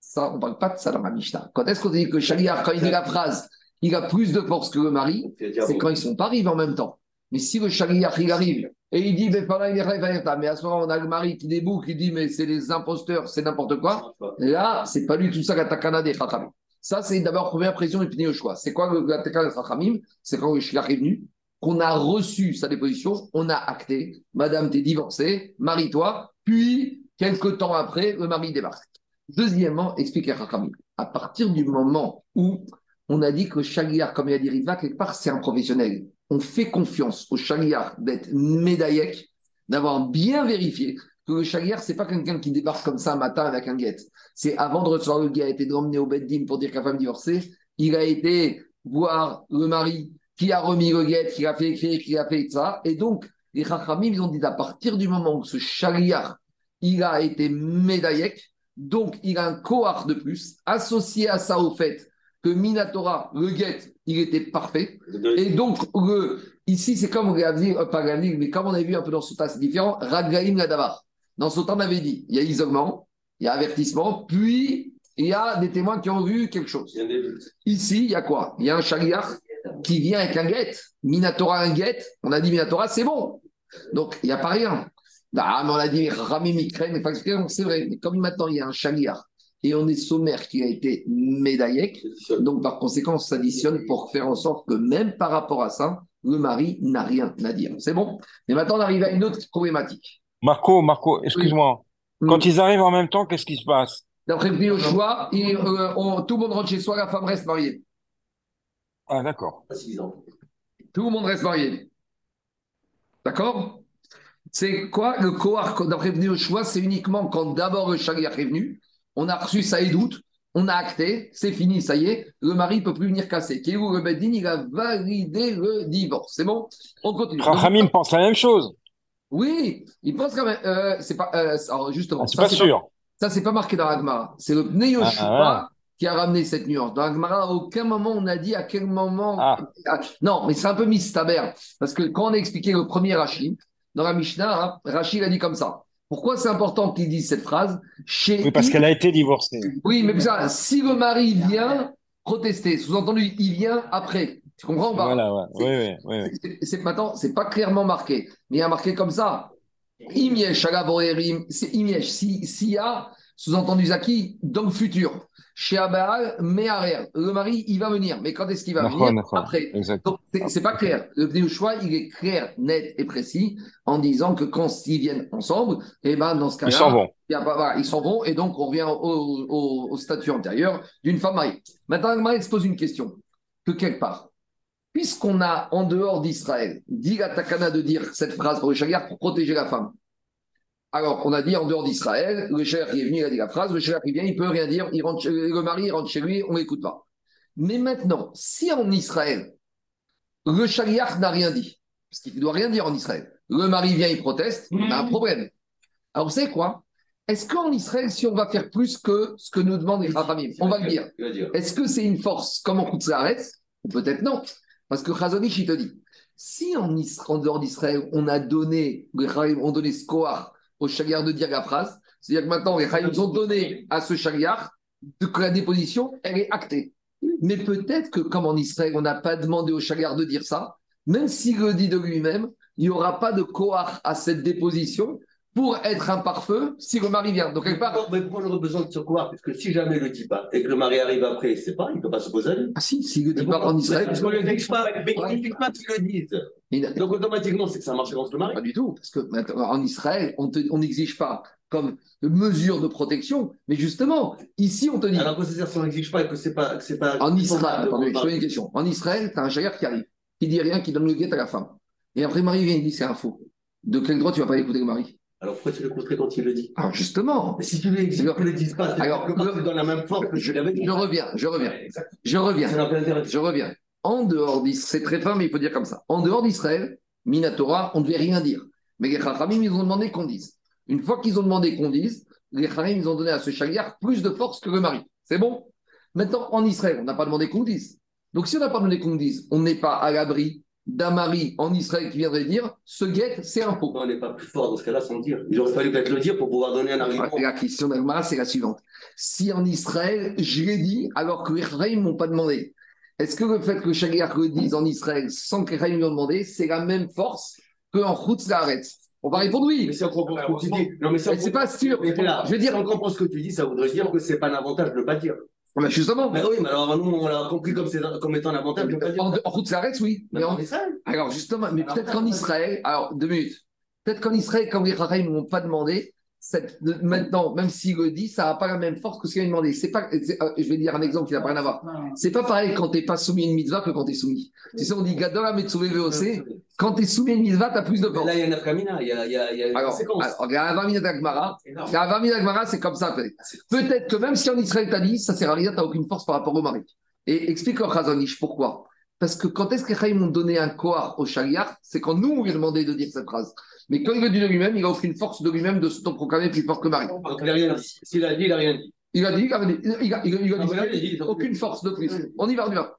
ça, on ne parle pas de ça dans la Mishnah. Quand est-ce qu'on dit que Shaliar, quand il dit la phrase, il a plus de force que le mari, c'est quand ils sont pas arrivés en même temps. Mais si le Shaliar, il arrive et il dit, mais pendant il est mais à ce moment, on a le mari qui déboucle, il dit, mais c'est les imposteurs, c'est n'importe quoi. Là, c'est pas du tout ça la takana des Chachamim. Ça, c'est d'abord première pression et puis au choix. C'est quoi le- la takana des Chachamim? C'est quand le Shliach est venu, qu'on a reçu sa déposition, on a acté, Madame, t'es divorcée, marie-toi, puis, quelques temps après, le mari débarque. Deuxièmement, explique à Chachamim. À partir du moment où on a dit que Shaliach, comme il a dit Ritva, quelque part, c'est un professionnel. On fait confiance au Shaliach d'être médaillek, d'avoir bien vérifié que le Shaliach, c'est pas quelqu'un qui débarque comme ça un matin avec un guet. C'est avant de recevoir le guet, et d'emmener au Beddim pour dire la femme divorcée, il a été voir le mari qui a remis le guet, qui a fait écrire, qui a fait ça. Et donc, les Chachamim, ils ont dit à partir du moment où ce Shaliach, il a été médaillek, donc il a un cohort de plus, associé à ça au fait que Minatora, le guet, il était parfait. Et donc, le, ici, c'est comme Gavnir, euh, pas Gavnir, mais comme on avait vu un peu dans Sota, c'est différent. Ragaim Ladavar. Dans Sota, on avait dit, il y a isolement, il y a avertissement, puis il y a des témoins qui ont vu quelque chose. Il. Ici, il y a quoi? Il y a un chariar qui vient avec un guet. Minatora, un guet. On a dit Minatora, c'est bon. Donc, il n'y a pas rien. Ah, mais on a dit Rami Mikren, c'est vrai. Mais comme maintenant, il y a un chariar et on est sommaire qui a été médaillé, donc par conséquent, on s'additionne pour faire en sorte que même par rapport à ça, le mari n'a rien à dire. C'est bon? Mais maintenant, on arrive à une autre problématique. Marco, Marco, excuse-moi. Oui. Quand ils arrivent en même temps, qu'est-ce qui se passe? D'après le choix, il- euh, on- tout le monde rentre chez soi, la femme reste mariée. Ah, d'accord. Tout le monde reste marié. D'accord? C'est quoi le Kohar D'après le choix, c'est uniquement quand d'abord le chagriar est venu, on a reçu sa édoute, on a acté, c'est fini, ça y est, le mari ne peut plus venir casser. Kéhou le Beddin, il a validé le divorce. C'est bon On continue. Donc, Rachamim pense la même chose. oui, il pense quand même. euh, c'est pas. euh, alors justement, Ah, c'est ça, pas sûr. ça, c'est pas marqué dans l'Agmara. C'est le Pnei Yoshua Ah, qui a ramené cette nuance. Dans l'Agmara, à aucun moment on a dit à quel moment. Ah. Ah, non, mais c'est un peu mistaber. Parce que quand on a expliqué le premier Rashi, dans la Mishnah, hein, Rashi a dit comme ça. Pourquoi c'est important qu'il dise cette phrase Chez Oui, parce qu'elle a été divorcée. Oui, mais ça, si le mari vient protester, sous-entendu, il vient après. Tu comprends ou pas? Voilà, ouais. Oui, oui, oui, c'est- maintenant, c'est pas clairement marqué, mais il y a marqué comme ça. Imiesh, c'est Imiesh. Si- S'il y a, sous-entendu Zaki, dans le futur, chez Abaal, mais arrière, le mari, il va venir. Mais quand est-ce qu'il va venir. Après. Exact. Donc, c'est- pas clair. Le choix, il est clair, net et précis en disant que quand ils viennent ensemble, et ben dans ce cas-là, Ils s'en vont. il y a voilà, ils s'en vont et donc on revient au, au- au statut antérieur d'une femme mariée. Maintenant, Agmara se pose une question que quelque part, puisqu'on a en dehors d'Israël dit la Takana de dire cette phrase pour le Shagar pour protéger la femme. Alors, on a dit en dehors d'Israël, le Shagar qui est venu, il a dit la phrase, le Shagar qui vient, il peut rien dire, il rentre chez- le mari il rentre chez lui, on l'écoute pas. Mais maintenant, si en Israël, le Shaliach n'a rien dit, parce qu'il ne doit rien dire en Israël, le mari vient, il proteste, on a un problème. Alors, vous savez quoi? Est-ce qu'en Israël, si on va faire plus que ce que nous demandent les Chachamim, on va le dire, est-ce que c'est une force comme en Koutsaret Ou peut-être non. Parce que Chazonich, il te dit, si en, en dehors d'Israël, on a donné, les Chachamim ont donné ce Kohar au Shaliach de dire la phrase, c'est-à-dire que maintenant, les ont donné à ce Shaliach que la déposition, elle est actée. Mais peut-être que comme en Israël, on n'a pas demandé au Shaliach de dire ça, même s'il le dit de lui-même, il n'y aura pas de Kohar à cette déposition pour être un pare-feu si le mari vient. Donc, quelque part, mais pourquoi j'aurais besoin de ce couloir Parce que si jamais il ne le dit pas et que le mari arrive après, il ne sait pas, il ne peut pas se poser à lui. ah si, s'il le dit pas en Israël, Parce qu'on ne le dit pas, mais il ne pas qu'il le dise. il- Donc automatiquement, c'est que ça marche contre le mari. Pas du tout, parce que maintenant, en Israël, on n'exige pas comme mesure de protection, mais justement, ici, on te dit, Alors, c'est-à-dire si on n'exige pas et que c'est pas. que c'est pas en Israël, de- attendez, je une question. En Israël, tu as un chagrin qui arrive, qui dit rien, qui donne le guet à la femme. Et après, le mari vient, il dit c'est un faux. De quel droit tu vas pas écouter le mari? Alors pourquoi tu le contrer quand il le dit? Alors justement, si tu ne le dise pas, c'est Alors, c'est dans la même forme que je, l'avais dit. je reviens, je reviens, Ouais, je reviens, je reviens. en dehors d'Israël, c'est très fin, mais il faut dire comme ça. En dehors d'Israël, Minatora, on ne devait rien dire. Mais les Chachamim, ils ont demandé qu'on dise. Une fois qu'ils ont demandé qu'on dise, les Chachamim, ils ont donné à ce chaliar plus de force que le mari. C'est bon? Maintenant, en Israël, on n'a pas demandé qu'on dise. Donc, si on n'a pas demandé qu'on dise, on n'est pas à l'abri d'un mari en Israël qui viendrait dire ce guet, c'est un faux. On n'est pas plus fort dans ce cas-là sans dire. Il aurait fallu peut-être le dire pour pouvoir donner un argument. La question d'Agmara, c'est la suivante. Si en Israël, je l'ai dit alors que les ne m'ont pas demandé, est-ce que le fait que chaliar le dise en Israël sans que les lui ont demandé, c'est la même force qu'en Laaretz? On va répondre oui. Mais si on comprend ce que tu dis. Non, mais si c'est pas sûr. Là, Je veux dire- si on comprend ce que tu dis, ça voudrait dire que c'est pas un avantage de ne pas dire. Ben, justement, Mais oui, mais alors nous, on l'a compris comme, c'est- comme étant un avantage de ne pas dire. en, en Chutz Laaretz, oui. Mais Mais en, en Israël. Alors justement, mais peut-être qu'en on- Israël, alors deux minutes, peut-être qu'en Israël, quand les Rahim ne m'ont pas demandé, cette- maintenant, même s'il le dit, ça n'a pas la même force que ce qu'il a demandé. C'est pas, c'est- euh, je vais dire un exemple qui n'a pas rien à voir. C'est pas pareil quand tu n'es pas soumis à une mitzvah que quand tu es soumis. Tu sais, on dit Gadola Metsuve VOC, quand tu es soumis à une mitzvah, tu as plus de Mais force. là, il y a une afkamina, il y a, il y a, il y a une Alors, conséquence. alors, la Avamina d'Agmara, la Avamina d'Agmara, c'est comme ça. peut-être. Peut-être que même si en Israël, tu as dit, ça sert à rien, tu n'as aucune force par rapport au mari. Et explique au Chazanish pourquoi. Parce que quand est-ce que les Chaim ont donné un koar au chariar, c'est quand nous, on lui a demandé de dire cette phrase. Mais quand il le dit de lui-même, il n'a aucune force de lui-même de s'autoproclamer plus fort que Marie. Donc, il n'a rien dit. S'il a dit, il n'a rien dit. Il a dit, il a, il a, il a- il a- il a Ah, dit, a dit, aucune force de plus. On y va, on y va.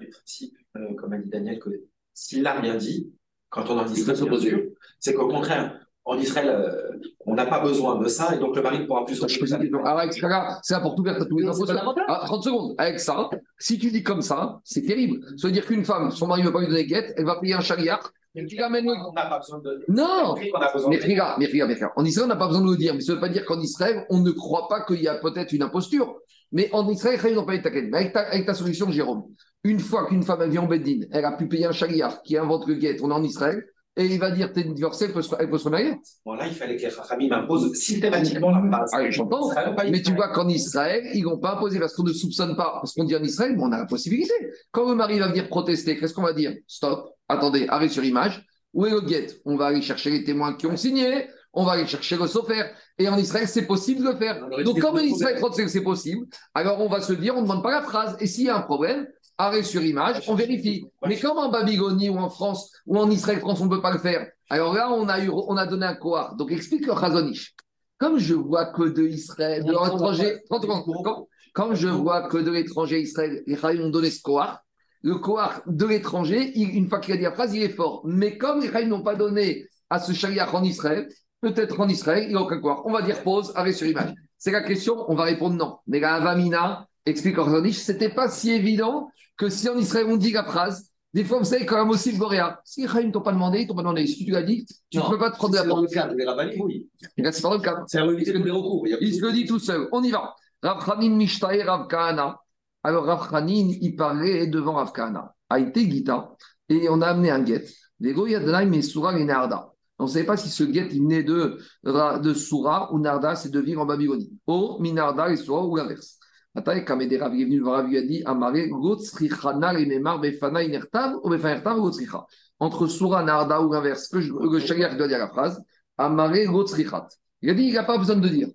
du principe, euh, comme a dit Daniel, que s'il n'a rien dit, quand on en sûr, c'est qu'au contraire, en Israël, euh, on n'a pas besoin de ça, et donc le mari ne pourra plus Je pose une question. Alors, avec ça, c'est là pour tout faire, tous les Mais l'avantage. Ah, 30 secondes. Avec ça, si tu dis comme ça, c'est terrible. Ça veut dire qu'une femme, son mari ne veut pas lui donner guette, elle va payer un chariar. qui l'amène le- On n'a pas besoin de. Non Mais de. regarde, mais regarde, mais regarde. En Israël, on n'a pas besoin de le dire. Mais ça ne veut pas dire qu'en Israël, on ne croit pas qu'il y a peut-être une imposture. Mais en Israël, ils n'ont pas eu ta. Mais avec ta, avec ta solution, Jérôme, une fois qu'une femme vient en Beddin, elle a pu payer un chariar qui invente le guet, on est en Israël, et il va dire t'es divorcée, elle peut se, elle peut se remarier. Bon, là, il fallait que les Chachamim imposent systématiquement la base. Ah, j'entends. Mais tu vois qu'en Israël, ils n'ont pas imposé parce qu'on ne soupçonne pas. Parce qu'on dit en Israël, mais on a la possibilité. Quand le mari va venir protester, qu'est-ce qu'on va dire? Stop, attendez, arrêt sur image. Où est le guet On va aller chercher les témoins qui ont signé, on va aller chercher le sofer. Et en Israël, c'est possible de le faire. Donc, comme en Israël c'est possible, alors on va se dire, on ne demande pas la phrase. Et s'il y a un problème, arrêt sur image, on vérifie. Mais comme en Babylonie ou en France ou en Israël, France, on ne peut pas le faire. Alors là, on a, eu, on a donné un koar. Donc, explique le Chazonish. Comme je vois que de Israël, de l'étranger, 30 secondes. Comme- je vois que de l'étranger Israël, les Chahim ont donné ce koar, le koar de l'étranger, une fois qu'il a dit la phrase, il est fort. Mais comme les Chahim n'ont pas donné à ce chariach en Israël, peut-être en Israël, il n'y a aucun koar. On va dire pause, arrêt sur image. C'est la question, on va répondre non. Mais la Avamina, explique Orzonich, c'était pas si évident que si en Israël on dit la phrase, des fois, vous savez, quand même aussi le Goréa, si les ne t'ont pas demandé, ils t'ont pas demandé. Si tu l'as dit, tu ne peux pas te prendre de C'est la dans porte. le cadre rabbinis, oui. C'est dans le cadre. C'est à éviter les recours. Il a se le dit tout seul. On y va. Rav Chanin Mishtae Rav Kahana. Alors, Rav Chanin, il parlait devant Rav Kahana. Aïté Gita. Et on a amené un guet. Et Narda. On ne savait pas si ce guet, il venait de, de Soura ou Narda, c'est de vivre en Babylonie. O, Minarda et Soura ou l'inverse. Attends, Kamede Rav, il est venu il lui a dit Amare, Gotsrichana, les Memar, Befana, Inertav, ou Befanertav, ou Gotsricha. Entre Soura, Narda ou l'inverse, que le chagrin doit dire la phrase, Amare, Gotsrichat. Il a dit il n'a pas besoin de dire.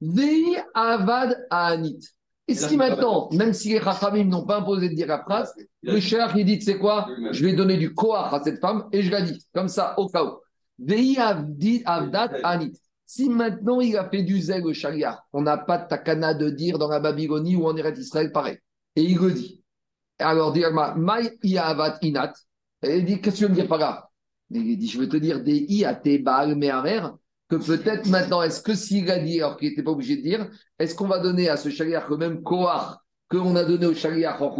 Vei avad anit. Et si maintenant, même si les Rachamim n'ont pas imposé de dire la phrase, le cher il dit, tu sais quoi, je vais donner du koach à cette femme et je la dis, comme ça, au cas où. Vei avdat anit. Si maintenant il a fait du zèle au chariar, on n'a pas de takana de dire dans la Babylonie ou en Eretz Israël pareil. Et il le dit. Alors, dit Alma, Mai iavat inat. Il dit, qu'est-ce que tu veux me dire par là? Il dit, je veux te dire des i à tes baal meharer, que peut-être maintenant, est-ce que s'il a dit, alors qu'il n'était pas obligé de dire, est-ce qu'on va donner à ce chariar le même koach qu'on a donné au chariar en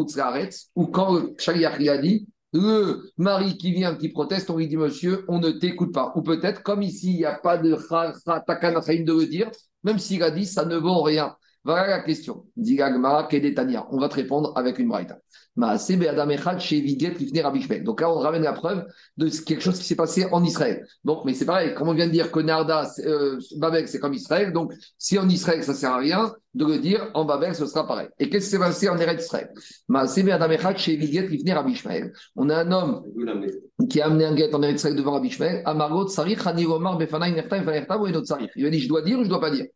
ou quand le chariar il a dit, le mari qui vient, qui proteste, on lui dit, monsieur, on ne t'écoute pas. Ou peut-être, comme ici, il n'y a pas de cha- cha- takana chaim de le dire, même s'il a dit, ça ne vaut rien. Voilà la question. On va te répondre avec une braïta. Donc là, on ramène la preuve de quelque chose qui s'est passé en Israël. Donc, mais c'est pareil, comme on vient de dire que Narda, euh, Babel, c'est comme Israël. Donc, si en Israël, ça sert à rien de le dire, en Babel, ce sera pareil. Et qu'est-ce qui s'est passé en Eretz Israël? On a un homme qui a amené un guet en Eretz Israël devant Rabbi Shmuel. Amargot ou. Il a dit, je dois dire ou je dois pas dire?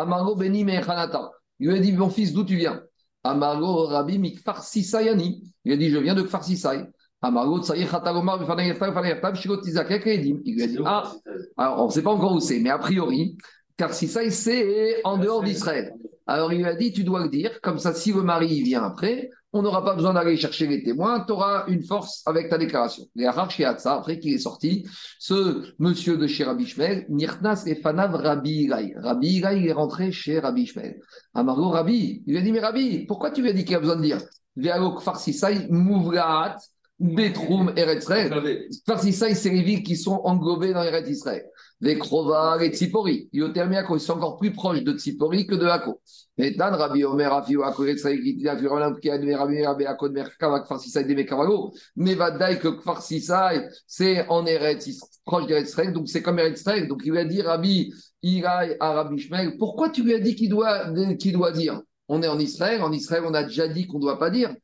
Amargot beni mechanata. Il lui a dit, mon fils, d'où tu viens? Amargo Rabbi Mikfar Sisayani. Il a dit Je viens de Kfar Sisay. Amargo Tsaïr Khatalomar Bifanayertav Fanayertav Shirot Tizakek Edim. Il lui a dit Ah, alors on ne sait pas encore où c'est, mais a priori, car Sisay, c'est en dehors d'Israël. Alors il lui a dit Tu dois le dire, comme ça, si le mari vient après, on n'aura pas besoin d'aller chercher les témoins, tu auras une force avec ta déclaration. Et après qu'il est sorti, ce monsieur de chez Rabbi Shmuel, Nirnas et Fanav Rabbi Ilaï. Rabbi Ilaï est rentré chez Rabbi Shmuel. Amargo Rabbi, il lui a dit Mais Rabbi, pourquoi tu lui as dit qu'il a besoin de dire? Vealok Farsisai Mouvraat Betrum Eretzrel Farsisai, c'est les villes qui sont englobées dans Eretz Israël les Krova, les Tzipori. Iotermia, ils sont encore plus proches de Tzipori que de Hako. Et Dan, Rabbi Omer, Afio, Hako, Etzraïk, Afirolam, Kiad, Rabbi, Rabbi, Hako, Merkava, Kfarsisai, de Mekavago. Mais Vadaï, que Kfarsisai, c'est en Eretz, proche d'Eretz donc c'est comme Eretz. Donc il lui a dit, Rabbi, Iraï, à Rabbi Shmel, pourquoi tu lui as dit qu'il doit, qu'il doit dire? On est en Israël, en Israël, on a déjà dit qu'on ne doit pas dire.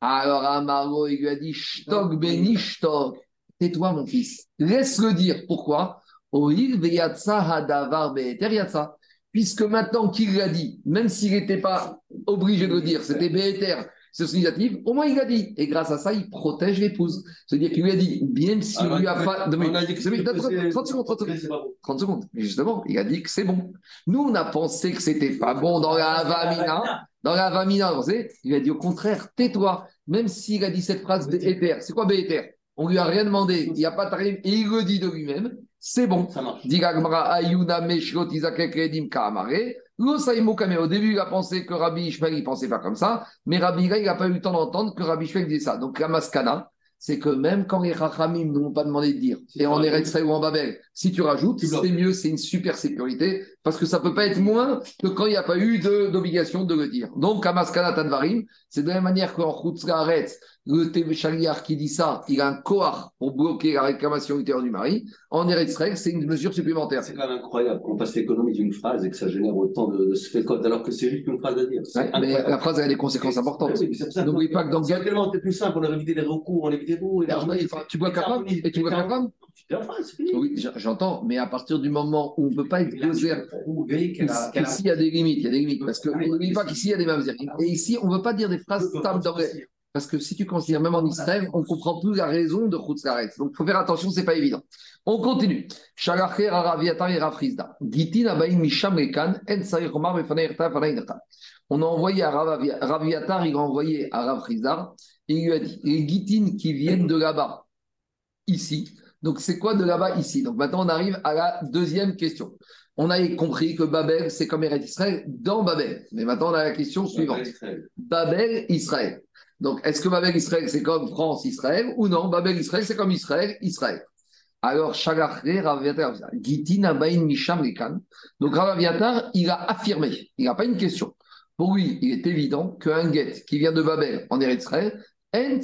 Alors Amaro, il lui a dit, Shtok, Beni, Shtok. Tais-toi, mon fils. Laisse-le dire. Pourquoi? Puisque maintenant qu'il l'a dit, même s'il n'était pas obligé de le dire, c'était Béter, c'est significatif, au moins il l'a dit. Et grâce à ça, il protège l'épouse. C'est-à-dire qu'il lui a dit, bien s'il lui a pas. 30 secondes, 30 secondes. 30 secondes. Justement, il a dit que c'est bon. Nous, on a pensé que c'était pas bon dans la Vamina. Dans la Vamina, vous savez, il a dit au contraire, tais-toi. Même s'il a dit cette phrase Béter. C'est quoi Béter On lui a rien demandé. Il n'y a pas de et il le dit de lui-même c'est bon. Ça marche. Au début, il a pensé que Rabbi Ishmael, il pensait pas comme ça, mais Rabbi il n'a pas eu le temps d'entendre que Rabbi Ishmael disait ça. Donc, la maskana, c'est que même quand les Rachamim ne m'ont pas demandé de dire, et en Eretz ou en Babel, si tu rajoutes, c'est mieux, c'est une super sécurité, parce que ça peut pas être moins que quand il n'y a pas eu d'obligation de, le dire. Donc, à Maskana Tadvarim, c'est de la même manière qu'en Chutzlaretz, le Tévéchaliar qui dit ça, il a un koar pour bloquer la réclamation ultérieure du mari. En Eretz c'est une mesure supplémentaire. C'est quand même incroyable qu'on passe l'économie d'une phrase et que ça génère autant de, de code alors que c'est juste une phrase à dire. mais la phrase a des conséquences importantes. N'oublie pas que dans C'est tellement plus simple, on a évité les recours, on a évité tout. Et tu vois capable et tu vois capable oui, j'entends, mais à partir du moment où on ne peut pas être airs, ici il y a des limites, il y a des limites, parce que n'oublie pas qu'ici il y a des mêmes Et ici, on ne veut pas dire des phrases stables dans les... Parce que si tu considères même en Israël, on ne comprend plus la raison de Chutzlaret. Donc il faut faire attention, ce n'est pas évident. On continue. On a envoyé à Raviatar, il a envoyé à Rav il lui a dit les guitines qui viennent de là-bas, ici. Donc c'est quoi de là-bas, ici? Donc maintenant on arrive à la deuxième question. On a compris que Babel, c'est comme Eretz Israël dans Babel. Mais maintenant on a la question suivante. Babel, Israël. Donc, est-ce que Babel Israël, c'est comme France Israël ou non? Babel Israël, c'est comme Israël Israël. Alors, Donc, Raviatar, il a affirmé, il n'a pas une question. Pour lui, il est évident qu'un guet qui vient de Babel en Israël, le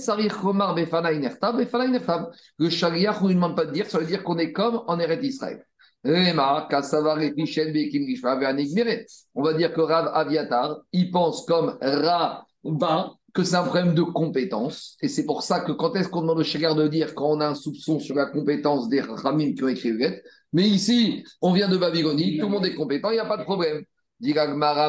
shaliach, ne demande pas de dire, ça veut dire qu'on est comme en Eretz Israël. On va dire que Rav Aviatar, il pense comme Ra que c'est un problème de compétence. Et c'est pour ça que quand est-ce qu'on demande au Shagar de dire quand on a un soupçon sur la compétence des Ramim qui ont écrit le Mais ici, on vient de Babylonie, tout le monde est compétent, il n'y a pas de problème. Dit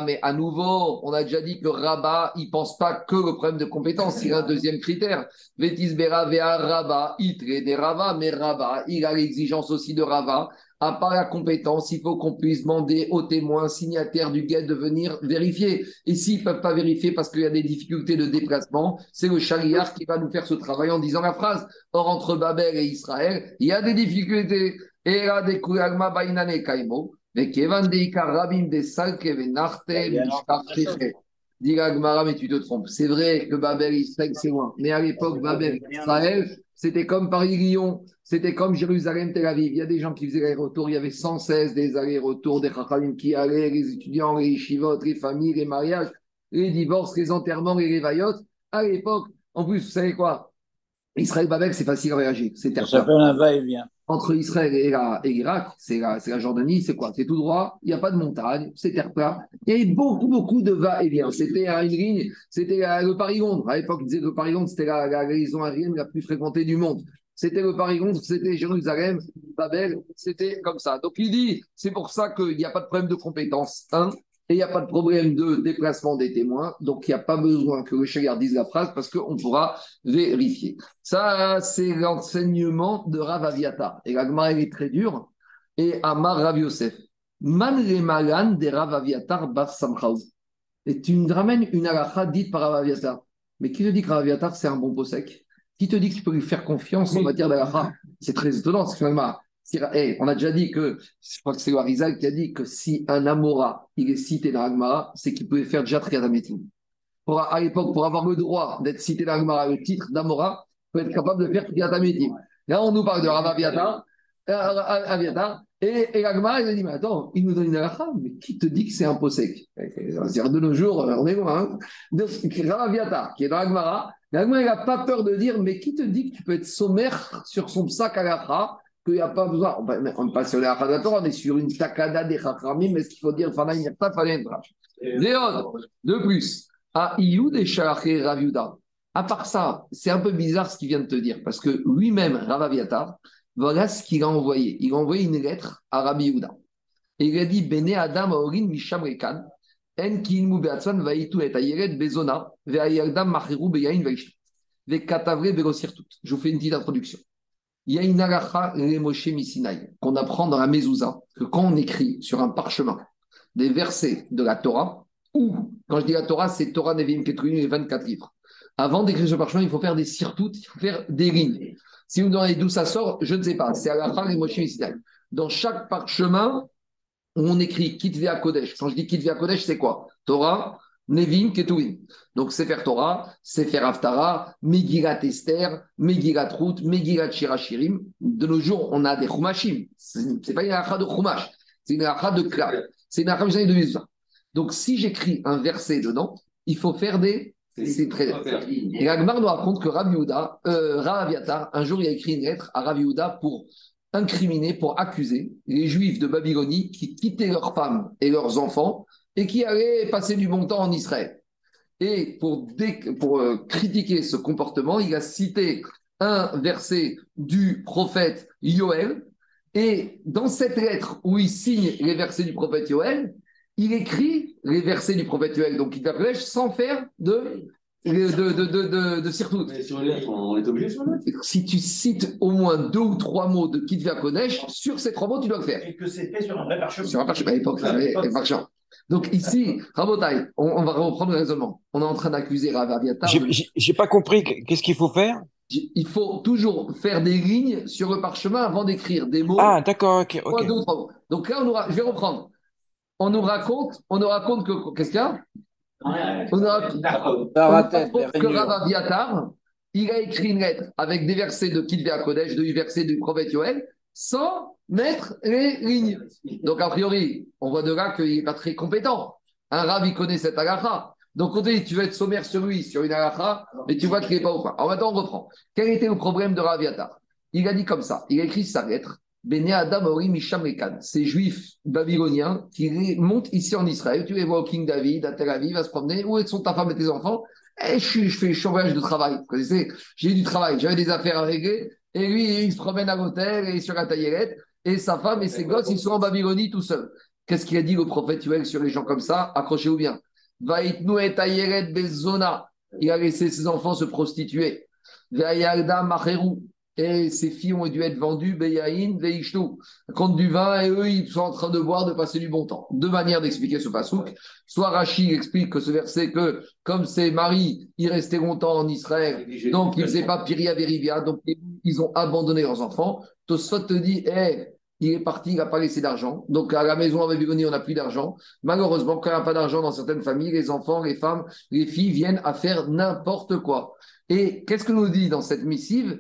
mais à nouveau, on a déjà dit que Rabat, il ne pense pas que le problème de compétence, il a un deuxième critère. Vétis Bera Rabat, il des Rabat, mais Rabat, il a l'exigence aussi de Rabat à part la compétence, il faut qu'on puisse demander aux témoins signataires du guet de venir vérifier. Et s'ils ne peuvent pas vérifier parce qu'il y a des difficultés de déplacement, c'est le chariard qui va nous faire ce travail en disant la phrase. Or, entre Babel et Israël, il y a des difficultés. Et là, des bainane kaimo, mais kevan de rabim de salke venarte, Dis mais tu te trompes. C'est vrai que Babel, Israël, c'est loin. Mais à l'époque, Babel, Israël, c'était comme Paris-Lyon, c'était comme Jérusalem-Tel Aviv. Il y a des gens qui faisaient allers-retours. Il y avait 116 des allers-retours, des Chachamim qui allaient, les étudiants, les chivot, les familles, les mariages, les divorces, les enterrements, les révaillotes. À l'époque, en plus, vous savez quoi? Israël-Babel, c'est facile à réagir. C'est Ça s'appelle un va-et-vient entre Israël et l'Irak, c'est la, la, Jordanie, c'est quoi? C'est tout droit, il n'y a pas de montagne, c'est terre plat. Il y avait beaucoup, beaucoup de va-et-vient. C'était une ligne, c'était le Paris-Londres. À l'époque, ils disaient que le Paris-Londres, c'était la, la, liaison aérienne la plus fréquentée du monde. C'était le Paris-Londres, c'était Jérusalem, Babel, c'était comme ça. Donc il dit, c'est pour ça qu'il n'y a pas de problème de compétence. Un, et il n'y a pas de problème de déplacement des témoins, donc il n'y a pas besoin que le Chagar dise la phrase parce qu'on pourra vérifier. Ça, c'est l'enseignement de Rav Aviatar. Et la elle est très dure. Et Amar Rav Yosef. Man malan de Rav Aviatar bar. Et tu me ramènes une halakha dite par Rav Aviatar. Mais qui te dit que Rav c'est un bon possèque Qui te dit que tu peux lui faire confiance en matière d'halakha C'est très étonnant, finalement, si- eh, on a déjà dit que, je crois que c'est Warizal qui a dit que si un Amora, il est cité dans l'Agmara, c'est qu'il pouvait faire déjà Triadametim. Pour, à l'époque, pour avoir le droit d'être cité dans l'Agmara, le titre d'Amora, il faut être capable de faire Triadametim. Là, on nous parle de Rav Aviatar, euh, Aviatar, et, et il a dit, mais attends, il nous donne une halakha, mais qui te dit que c'est un possèque C'est-à-dire, de nos jours, on est loin. Hein qui est dans l'Agmara, l'Agmara, il n'a pas peur de dire, mais qui te dit que tu peux être sommaire sur son sac halakha qu'il n'y a pas besoin. On n'est pas sur la Torah, on est sur une takada des chachamim, mais est-ce qu'il faut dire Zéon, de plus, à Iyud et Shalaché Rav Yuda. À part ça, c'est un peu bizarre ce qu'il vient de te dire, parce que lui-même, Rav Aviatar, voilà ce qu'il a envoyé. Il a envoyé une lettre à Rabbi Yehuda. Et il a dit Bene Adam Aorin Misham Rekan, Je vous fais une petite introduction. Il y a une alacha les Moshe Misinaï qu'on apprend dans la Mezouza, que quand on écrit sur un parchemin des versets de la Torah, ou quand je dis la Torah, c'est Torah Nevim Ketruim et 24 livres. Avant d'écrire ce parchemin, il faut faire des sirtout, il faut faire des lignes. Si vous me demandez d'où ça sort, je ne sais pas. C'est alacha les Moshe Misinaï. Dans chaque parchemin, on écrit Kitve Kodesh. Quand je dis Kitve Kodesh, c'est quoi? Torah, Nevim, Ketuvim. Donc, Sefer Torah, Sefer Haftara, Megillat Esther, Megillat Ruth, Megillat Shirachirim. De nos jours, on a des Chumashim. Ce n'est pas une halakha de Chumash, c'est une halakha de Klal. C'est une halakha de Mizrah. Donc, si j'écris un verset dedans, il faut faire des. C'est très. Et Agmar nous raconte que Rav Yehuda, euh, Rav Aviatar, un jour, il a écrit une lettre à Rav Yehuda pour incriminer, pour accuser les Juifs de Babylonie qui quittaient leurs femmes et leurs enfants et qui allaient passer du bon temps en Israël. Et pour, pour euh, critiquer ce comportement, il a cité un verset du prophète Yoël. Et dans cette lettre où il signe les versets du prophète Yoël, il écrit les versets du prophète Yoël, donc il t'appelait sans faire de, de, de, de, de, de sirtout. Mais sur une lettre, on est obligé sur une lettre. Si tu cites au moins deux ou trois mots de Kitva Kodesh, sur ces trois mots, tu dois le faire. Et que c'était sur un vrai parchemin. Sur un parchemin, à l'époque, ça avait un parchemin. Donc ici, Rabotai, on, on va reprendre le raisonnement. On est en train d'accuser Rav Aviatar. J'ai- pas compris. Qu'est-ce qu'il faut faire? Il faut toujours faire des lignes sur le parchemin avant d'écrire des mots. Ah, d'accord, ok, trois, ok. deux ou trois mots. Donc là, on aura, je vais reprendre. On nous raconte, on nous raconte que qu'est-ce qu'il y a? On raconte que Rav Aviatar, il a écrit une lettre avec des versets de Kitvé Kodesh, des versets du prophète Yoël, sans mettre les lignes. Donc, a priori, on voit de là qu'il n'est pas très compétent. Un Rav, il connaît cette halakha. Donc, on dit, tu vas être sommaire sur lui, sur une halakha, mais tu vois qu'il n'est pas au point. Alors, maintenant, on reprend. Quel était le problème de Rav Aviatar Il a dit comme ça. Il a écrit sa lettre. Bene Adam Ori Misham. Ces juifs babyloniens qui montent ici en Israël. Tu les vois au King David, à Tel Aviv, à se promener. Où sont ta femme et tes enfants? Eh, je, je fais chômage de travail. Vous connaissez? J'ai du travail, j'avais des affaires à régler. Et lui, il se promène à l'hôtel et sur la taillette. Et sa femme et ses gosses, ils sont en Babylonie tout seuls. Qu'est-ce qu'il a dit le prophète Yoel sur les gens comme ça? Accrochez-vous bien. Vaïtnu et tailleret bezona. Il a laissé ses enfants se prostituer. Ve'ayalda macheru. Et ses filles ont dû être vendues, Beyaïn, Veishtu, contre du vin, et eux, ils sont en train de boire, de passer du bon temps. Deux manières d'expliquer ce pasouk. Soit Rachid explique que ce verset, que comme ses maris, ils restaient longtemps en Israël, donc, ils ne faisaient pas Piria Verivia, donc ils ont abandonné leurs enfants. Tosfot te dit, eh, il est parti, il n'a pas laissé d'argent. Donc, à la maison à Babylonie, on n'a plus d'argent. Malheureusement, quand il n'y a pas d'argent dans certaines familles, les enfants, les femmes, les filles viennent à faire n'importe quoi. Et qu'est-ce que nous dit dans cette missive?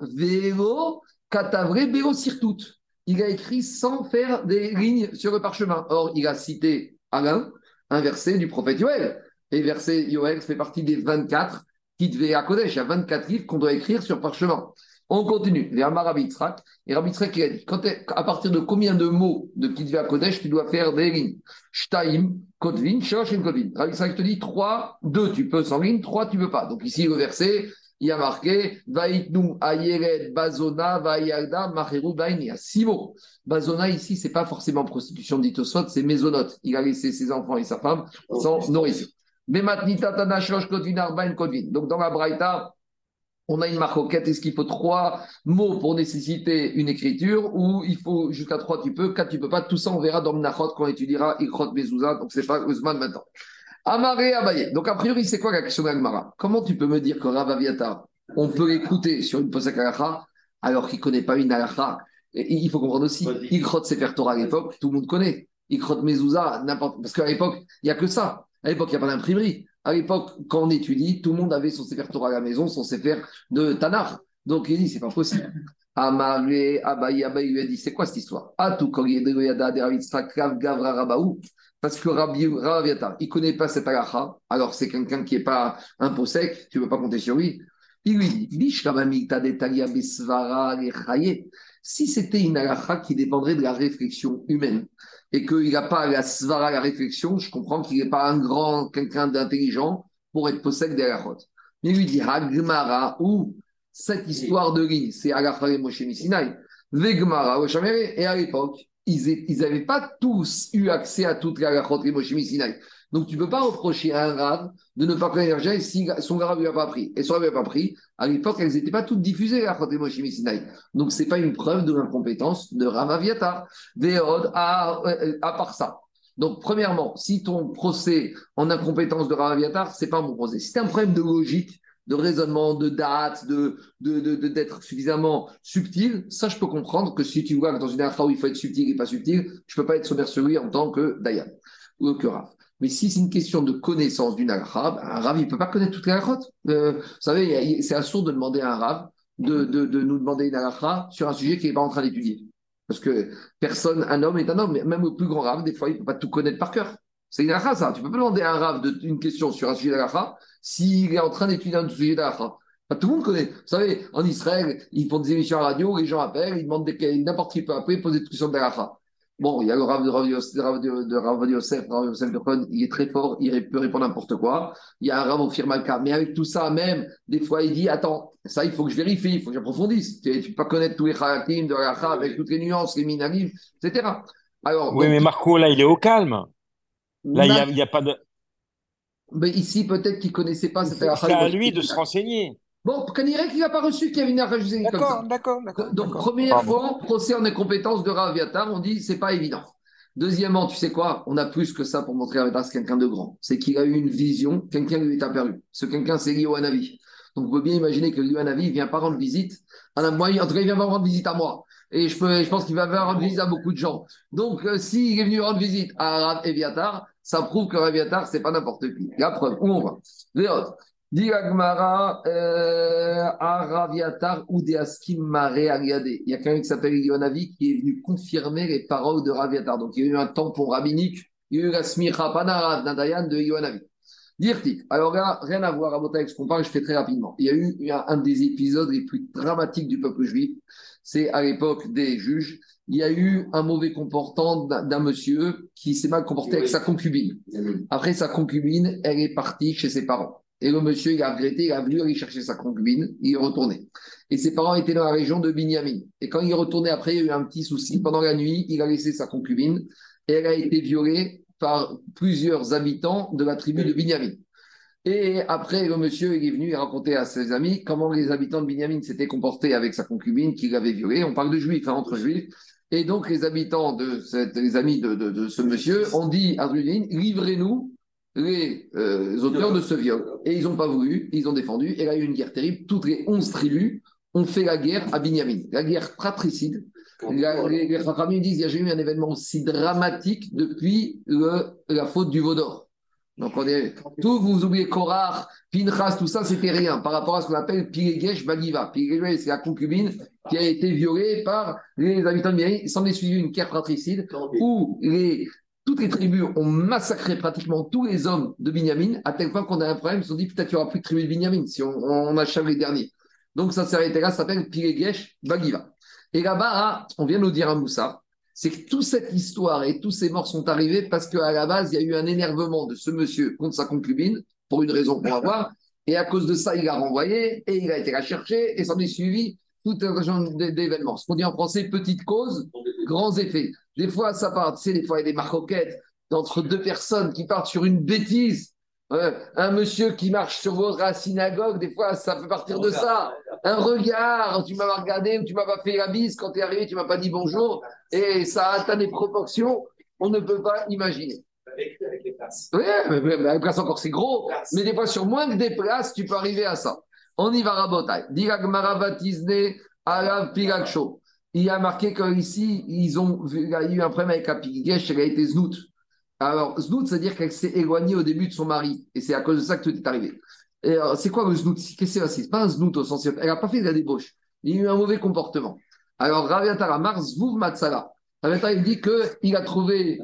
Vélo, Katavre, Béo Sirtout. Il a écrit sans faire des lignes sur le parchemin. Or, il a cité Alain, un verset du prophète Yoël. Et verset Yoël fait partie des 24 qui devaient à Kodesh. Il y a 24 livres qu'on doit écrire sur parchemin. On continue. Vers Rabbi Yitzhak. Et Rabbi Yitzhak, il a dit quand à partir de combien de mots de Kitvé à Kodesh tu dois faire des lignes? Shtaim, Kotvin, Shosh et Kotvin. Rabbi Yitzhak te dit 3, 2 tu peux sans ligne, 3 tu peux pas. Donc ici, le verset, il y a marqué Vaitnu Ayered Bazona Vayarda Macheru Vaini. Il y a six mots. Bazona ici, c'est pas forcément prostitution dit au soit, c'est mésonote. Il a laissé ses enfants et sa femme sans nourriture. Donc dans la Braïta, on a une marcoquette. Est-ce qu'il faut trois mots pour nécessiter une écriture ou il faut jusqu'à trois tu peux, quatre tu peux pas Tout ça, on verra dans Mnachot quand on étudiera Ikrot Mezouza. Donc, c'est pas Ousmane maintenant. Amaré Abaye. Donc, a priori, c'est quoi la question d'Agmara Comment tu peux me dire que Rav Aviatar, on peut l'écouter sur une Posek Alacha alors qu'il ne connaît pas une Alacha Et Il faut comprendre aussi, Ikrot Sefer Torah à l'époque, tout le monde connaît. Ikrot Mezouza, n'importe. Parce qu'à l'époque, il n'y a que ça. À l'époque, il n'y a pas d'imprimerie. À l'époque, quand on étudie, tout le monde avait son Sefer Torah à la maison, son Sefer de Tanakh. Donc il dit, c'est pas possible. Amaré, Abaye, lui a dit, c'est quoi cette histoire? Parce que Rabbi Raviata, il ne connaît pas cette halakha, alors c'est quelqu'un qui n'est pas un pot sec, tu ne peux pas compter sur lui. Il lui dit, si c'était une halakha qui dépendrait de la réflexion humaine, et qu'il n'a pas la svara, la réflexion, je comprends qu'il n'est pas un grand, quelqu'un d'intelligent pour être possède des halachot. Mais lui dit, Hagmara, ou cette histoire de ligne, c'est Agafare Moshe Sinai, Vegmara, et à l'époque, ils n'avaient pas tous eu accès à toutes les halachot Moshe Sinai. Donc, tu ne peux pas reprocher à un rave de ne pas connaître si son rave ne l'a pas pris. Et son rave ne l'a pas pris, à l'époque, elles n'étaient pas toutes diffusées, la Chotem Sinai. Donc, ce n'est pas une preuve de l'incompétence de Rav Aviatar. À, à part ça. Donc, premièrement, si ton procès en incompétence de Rav Aviatar, ce n'est pas bon procès. Si c'est un problème de logique, de raisonnement, de date, de, d'être de, suffisamment subtil, ça je peux comprendre que si tu vois que dans une affaire où il faut être subtil et pas subtil, je ne peux pas être sommaire sur lui en tant que Dayan ou que Rav. Mais si c'est une question de connaissance d'une arabe, un rave, il ne peut pas connaître toutes les arachotes. Euh, vous savez, c'est assourd de demander à un rave de, de, de, nous demander une aracha sur un sujet qu'il n'est pas en train d'étudier. Parce que personne, un homme est un homme, même le plus grand rave, des fois, il ne peut pas tout connaître par cœur. C'est une aracha, ça. Tu ne peux pas demander à un rave une question sur un sujet d'aracha s'il est en train d'étudier un sujet d'aracha. tout le monde connaît. Vous savez, en Israël, ils font des émissions à radio, les gens appellent, ils demandent n'importe qui peut appeler, poser des questions d'aracha. Bon, il y a le Rav de Rav Yosef, de Rav Yosef, de Khan, il est très fort, il peut répondre n'importe quoi. Il y a un Rav au Firmalka, mais avec tout ça, même, des fois, il dit Attends, ça, il faut que je vérifie, il faut que j'approfondisse. Tu ne peux pas connaître tous les Khalakim de la avec toutes les nuances, les minalim, etc. Alors, oui, mais Marco, là, il est au calme. Là, il n'y a, pas de. Mais ici, peut-être qu'il ne connaissait pas cette C'est à lui de se renseigner. Bon, dirait qu'il n'a pas reçu qu'il y avait une D'accord, d'accord, d'accord. Donc, première fois, procès en incompétence de Raviatar, on dit c'est pas évident. Deuxièmement, tu sais quoi On a plus que ça pour montrer à Raviatar c'est quelqu'un de grand. C'est qu'il a eu une vision, quelqu'un lui est apparu. Ce quelqu'un, c'est Lio Hanavi. Donc, on peut bien imaginer que Lio Hanavi ne vient pas rendre visite à moi. En tout cas, il vient pas rendre visite à moi. Et je, peux, je pense qu'il va rendre visite à beaucoup de gens. Donc, euh, s'il est venu rendre visite à Raviatar, ça prouve que Raviatar, c'est pas n'importe qui. La preuve, où on va? Dit Agmara, euh, Araviatar ou Mare Il y a quelqu'un qui s'appelle Yonavi qui est venu confirmer les paroles de Raviatar. Donc il y a eu un tampon rabbinique, il y a eu la smicha panarav Nadayan de Yonavi. Dirti. Alors là, rien à voir à avec ce qu'on parle, je fais très rapidement. Il y a eu un des épisodes les plus dramatiques du peuple juif. C'est à l'époque des juges. Il y a eu un mauvais comportement d'un monsieur qui s'est mal comporté avec sa concubine. Après, sa concubine, elle est partie chez ses parents. Et le monsieur, il a regretté, il a voulu aller chercher sa concubine, il est retourné. Et ses parents étaient dans la région de Binyamin. Et quand il est retourné après, il y a eu un petit souci. Pendant la nuit, il a laissé sa concubine et elle a été violée par plusieurs habitants de la tribu de Binyamin. Et après, le monsieur il est venu raconter à ses amis comment les habitants de Binyamin s'étaient comportés avec sa concubine qu'il avait violée. On parle de juifs, hein, entre juifs. Et donc, les habitants de les amis de, ce monsieur ont dit à Rudin, livrez-nous les euh, auteurs de ce viol. Et ils n'ont pas voulu, ils ont défendu. Et là, il y a eu une guerre terrible. Toutes les onze tribus ont fait la guerre à Binyamin. La guerre fratricide. les, les disent qu'il y a jamais eu un événement aussi dramatique depuis la faute du Vaudor. Donc, on est, tout, vous oubliez Korach, Pinchas, tout ça, c'était rien par rapport à ce qu'on appelle Pilegesh Bagiva. Pilegesh, c'est la concubine qui a été violée par les habitants de Binyamin. Il s'en est suivi une guerre fratricide où les toutes les tribus ont massacré pratiquement tous les hommes de Binyamin, à tel point qu'on a un problème, ils se sont dit peut-être qu'il n'y aura plus de tribus de Binyamin si on, achève les derniers. Donc ça s'est arrêté là, ça s'appelle Pilegesh Bagiva. Et là-bas, on vient nous dire à Moussa, c'est que toute cette histoire et tous ces morts sont arrivés parce qu'à la base, il y a eu un énervement de ce monsieur contre sa concubine, pour une raison qu'on va voir, Et à cause de ça, il l'a renvoyé et il a été la chercher et s'en est suivi tout un genre d'événements. Ce qu'on dit en français, petite cause, grands effets. Des fois, ça part, tu sais, des fois, il y a des maroquettes entre deux personnes qui partent sur une bêtise. Un monsieur qui marche sur votre synagogue, des fois, ça peut partir de ça. Un regard, tu m'as regardé ou tu m'as pas fait la bise quand tu es arrivé, tu m'as pas dit bonjour. Et ça atteint des proportions on ne peut pas imaginer. Avec, avec les places. Oui, mais, mais- mais avec place encore, c'est gros. Mais des fois, sur moins que des places, tu peux arriver à ça. On y va, Rabotai. Dirag Marabatizne, Alav Pilaksho. Il a marqué qu'ici, ils ont il y a eu un problème avec la Pigesh, elle a été Znout. Alors, Znout, c'est-à-dire qu'elle s'est éloignée au début de son mari. Et c'est à cause de ça que tout est arrivé. Et alors, c'est quoi le Znout? Qu'est-ce que c'est? C'est pas un Znout au sens. Elle n'a pas fait de la débauche. Il y a eu un mauvais comportement. Alors, Raviatar Amar, Zvouv Matsala. Raviatar, il dit qu'il a trouvé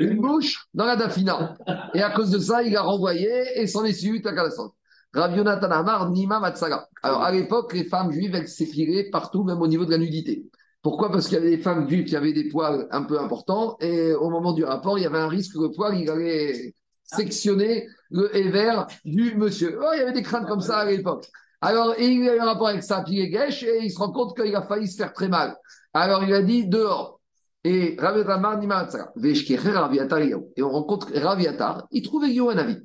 une bouche dans la Dafina. Et à cause de ça, il a renvoyé et s'en est suivi Takalasan. Rav Yonatan Nima Matsala. Alors, à l'époque, les femmes juives, elles s'effilaient partout, même au niveau de la nudité. Pourquoi? Parce qu'il y avait des femmes juives qui avaient des poils un peu importants et au moment du rapport, il y avait un risque que le poil, il allait sectionner le éver du monsieur. Oh, il y avait des craintes comme ça à l'époque. Alors, et il a eu un rapport avec sa fille Gesh et il se rend compte qu'il a failli se faire très mal. Alors, il a dit dehors. Et Raviatar. Et on rencontre Raviatar, il trouve un avis.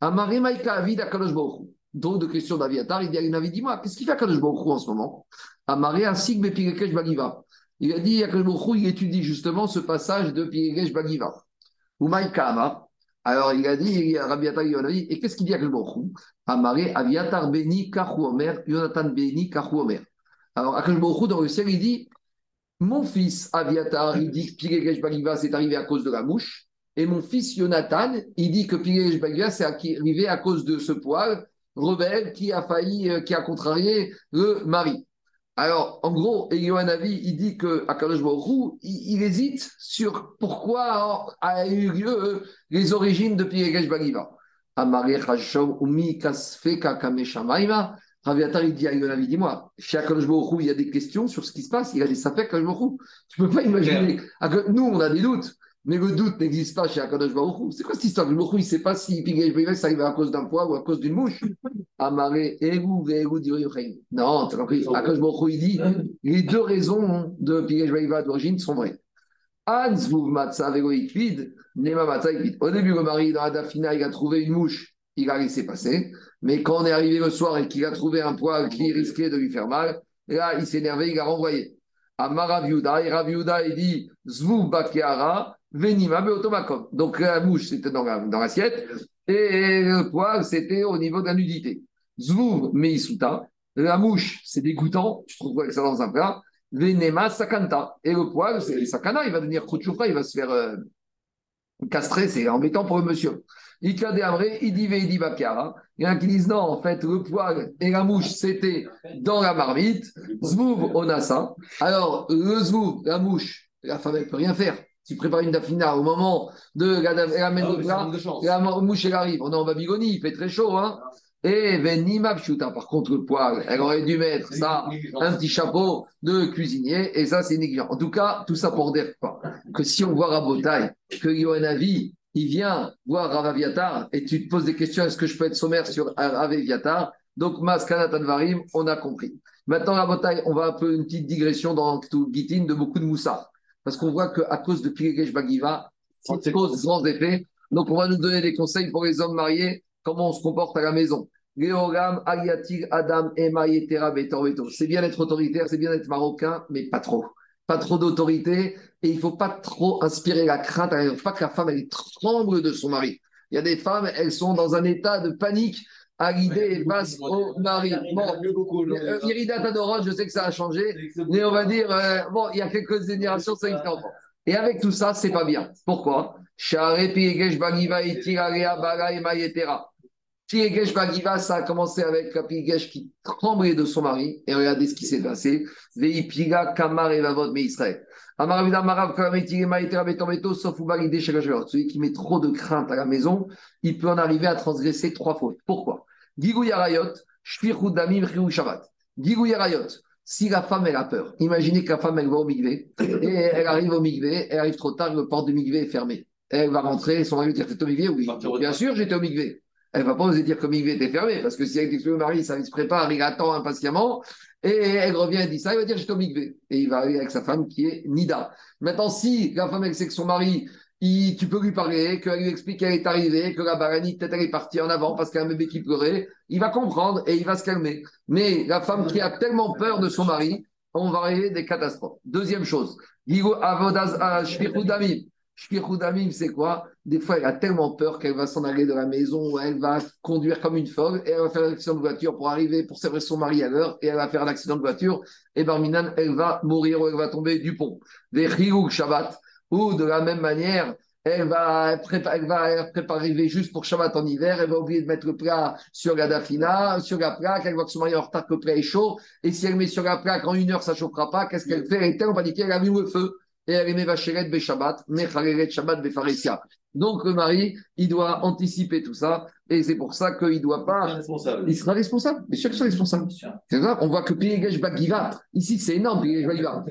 Amare Maïka Avid Akadosh Baruch Hu. Donc, de questions d'Aviatar, il dit à une dis-moi, qu'est-ce qu'il fait Akadosh Baruch Hu en ce moment? Amare Asik Bepirekesh Bagiva. Il a dit, Akadosh il étudie justement ce passage de Pirekesh Bagiva. Ou Maïka. Alors, il a dit, Rabiatar, il a dit, et qu'est-ce qu'il dit Akadosh Baruch Hu? Amare Aviatar Beni Kachu Omer, Yonatan Beni Kachu Omer. Alors, Akadosh Baruch Hu, dans le ciel, il dit, mon fils Aviatar, il dit que Pirekesh Bagiva, c'est arrivé à cause de la mouche. Et mon fils Jonathan, il dit que Pirekesh Bagiva, c'est arrivé à cause de ce poil rebelle qui a failli, euh, qui a contrarié le mari. Alors, en gros, Avi, il dit que Akadosh Baruch il, il hésite sur pourquoi a eu lieu euh, les origines de Piregesh Bagiva. Amare Chashom Umi Kasfeka Kameshamaima. Raviatar, il dit à Avi, dis-moi, chez Akadosh il y a des questions sur ce qui se passe, il y a des sapeks Akadosh. Tu peux pas imaginer. Aka- Nous, on a des doutes. Mais le doute n'existe pas chez Akadosh Baruch Hu. C'est quoi cette histoire Baruch Hu, il ne sait pas si Bagiva, ça arrive à cause d'un poids ou à cause d'une mouche. Amaré, Egu, Vegu, Diriyuchein. Non, tu as compris. Akash Baruch Hu, il dit les deux raisons de Piresh Baïva d'origine sont vraies. Hans Vuv Matza Vego Ikvid, Nema Ikvid. Au début, le mari dans la Dafina, il a trouvé une mouche, il a laissé passer. Mais quand on est arrivé le soir et qu'il a trouvé un poil qui risquait de lui faire mal, là, il s'est énervé, il a renvoyé. Amar Rav Yehuda, et Rav Yehuda, il dit Zvuv Bakeara, Venima Beotomakom. Donc la mouche, c'était dans la- dans l'assiette, et le poil, c'était au niveau de la nudité. Zvouv Meisuta, la mouche, c'est dégoûtant, tu trouves avec ça dans un plat? Venema Sakanta, et le poil, c'est Sakana, il va devenir Khouchoufra, il va se faire euh, castrer, c'est embêtant pour le monsieur. Ikade Amré, Idi Veidi Bakiara. Il y en a qui disent non, en fait, le poil et la mouche, c'était dans la marmite. Zvouv, on a ça. Alors, le zvouv, la mouche, la femme, elle ne peut rien faire. Tu prépares une dafina au moment de la, amène le plat, la mouche, elle arrive. On est en Babylonie, il fait très chaud, hein. Et Venima Pshuta, par contre, le poil, elle aurait dû mettre ça, un petit chapeau de cuisinier, et ça, c'est négligent. En tout cas, tout ça pour dire quoi? Que si on voit Rabotai, que Yohanavi, il vient voir Rav Aviatar, et tu te poses des questions, est-ce que je peux être sommaire sur Rav Aviatar? Donc, Maskanat Advarim, on a compris. Maintenant, Rabotai, on va un peu une petite digression dans tout Gitin de beaucoup de moussard. Parce qu'on voit qu'à cause de Piregesh Bagiva, ça cause grands effets. Donc, on va nous donner des conseils pour les hommes mariés, comment on se comporte à la maison. Adam. C'est bien d'être autoritaire, c'est bien d'être marocain, mais pas trop. Pas trop d'autorité. Et il ne faut pas trop inspirer la crainte. Il ne faut pas que la femme, elle tremble de son mari. Il y a des femmes, elles sont dans un état de panique à l'idée face au mari. Bon, euh, Irida Tadorot, je sais que ça a changé, mais on va dire, euh, bon, il y a quelques générations, ça y fait enfant. Et avec tout ça, c'est pas bien. Pourquoi? Piyegesh Bagiva ça a commencé avec la Piyegesh qui tremblait de son mari. Et regardez ce qui s'est passé. Veipiga Kamar et Vavot Me Israël. Amaravida Marav Karameti Mayetera Betorbeto, sauf Ubalide. Celui qui met trop de crainte à la maison, il peut en arriver à transgresser trois fautes. Pourquoi? Gigou Yarayot, Shfirhu Damim Riou Shabbat. Gigou Yarayot. Si la femme, elle a peur, imaginez que la femme, elle va au migvé, et elle arrive au migvé, elle arrive trop tard, le porte du migvé est fermé. Elle va rentrer, son mari lui dit T'es au migvé Oui? Bien sûr, j'étais au migvé. elle va pas oser dire que Migvé était fermé, parce que si elle explique au mari, ça il se prépare, il attend impatiemment, et elle revient et dit ça, il va dire j'étais au Migvé. Et il va aller avec sa femme qui est Nida. Maintenant, si la femme, elle sait que son mari, il- tu peux lui parler, qu'elle lui explique qu'elle est arrivée, que la barani, peut-être elle est partie en avant parce qu'il y a un bébé qui pleurait, il va comprendre et il va se calmer. Mais la femme qui a tellement peur de son mari, on va arriver des catastrophes. Deuxième chose, Digo avodaz ah, shfichut damim. Shfichut damim, c'est quoi? Des fois, elle a tellement peur qu'elle va s'en aller de la maison, elle va conduire comme une folle et elle va faire un accident de voiture pour arriver, pour servir son mari à l'heure et elle va faire un accident de voiture et Barminan, elle va mourir ou elle va tomber du pont. Des Shabbat, ou de la même manière, elle va, prépa- elle va préparer juste pour Shabbat en hiver, elle va oublier de mettre le plat sur la dafina, sur la plaque, elle voit que son mari est en retard, que le plat est chaud, et si elle met sur la plaque en une heure, ça ne chauffera pas, qu'est-ce qu'elle fait? Elle est tellement paniquée, elle allume le feu, Donc le mari, il doit anticiper tout ça, et c'est pour ça qu'il ne doit pas. responsable. Il sera responsable, bien sûr qu'il sera responsable. C'est vrai, on voit que Pilegesh Bagiva, ici c'est énorme, Pilegesh Bagiva.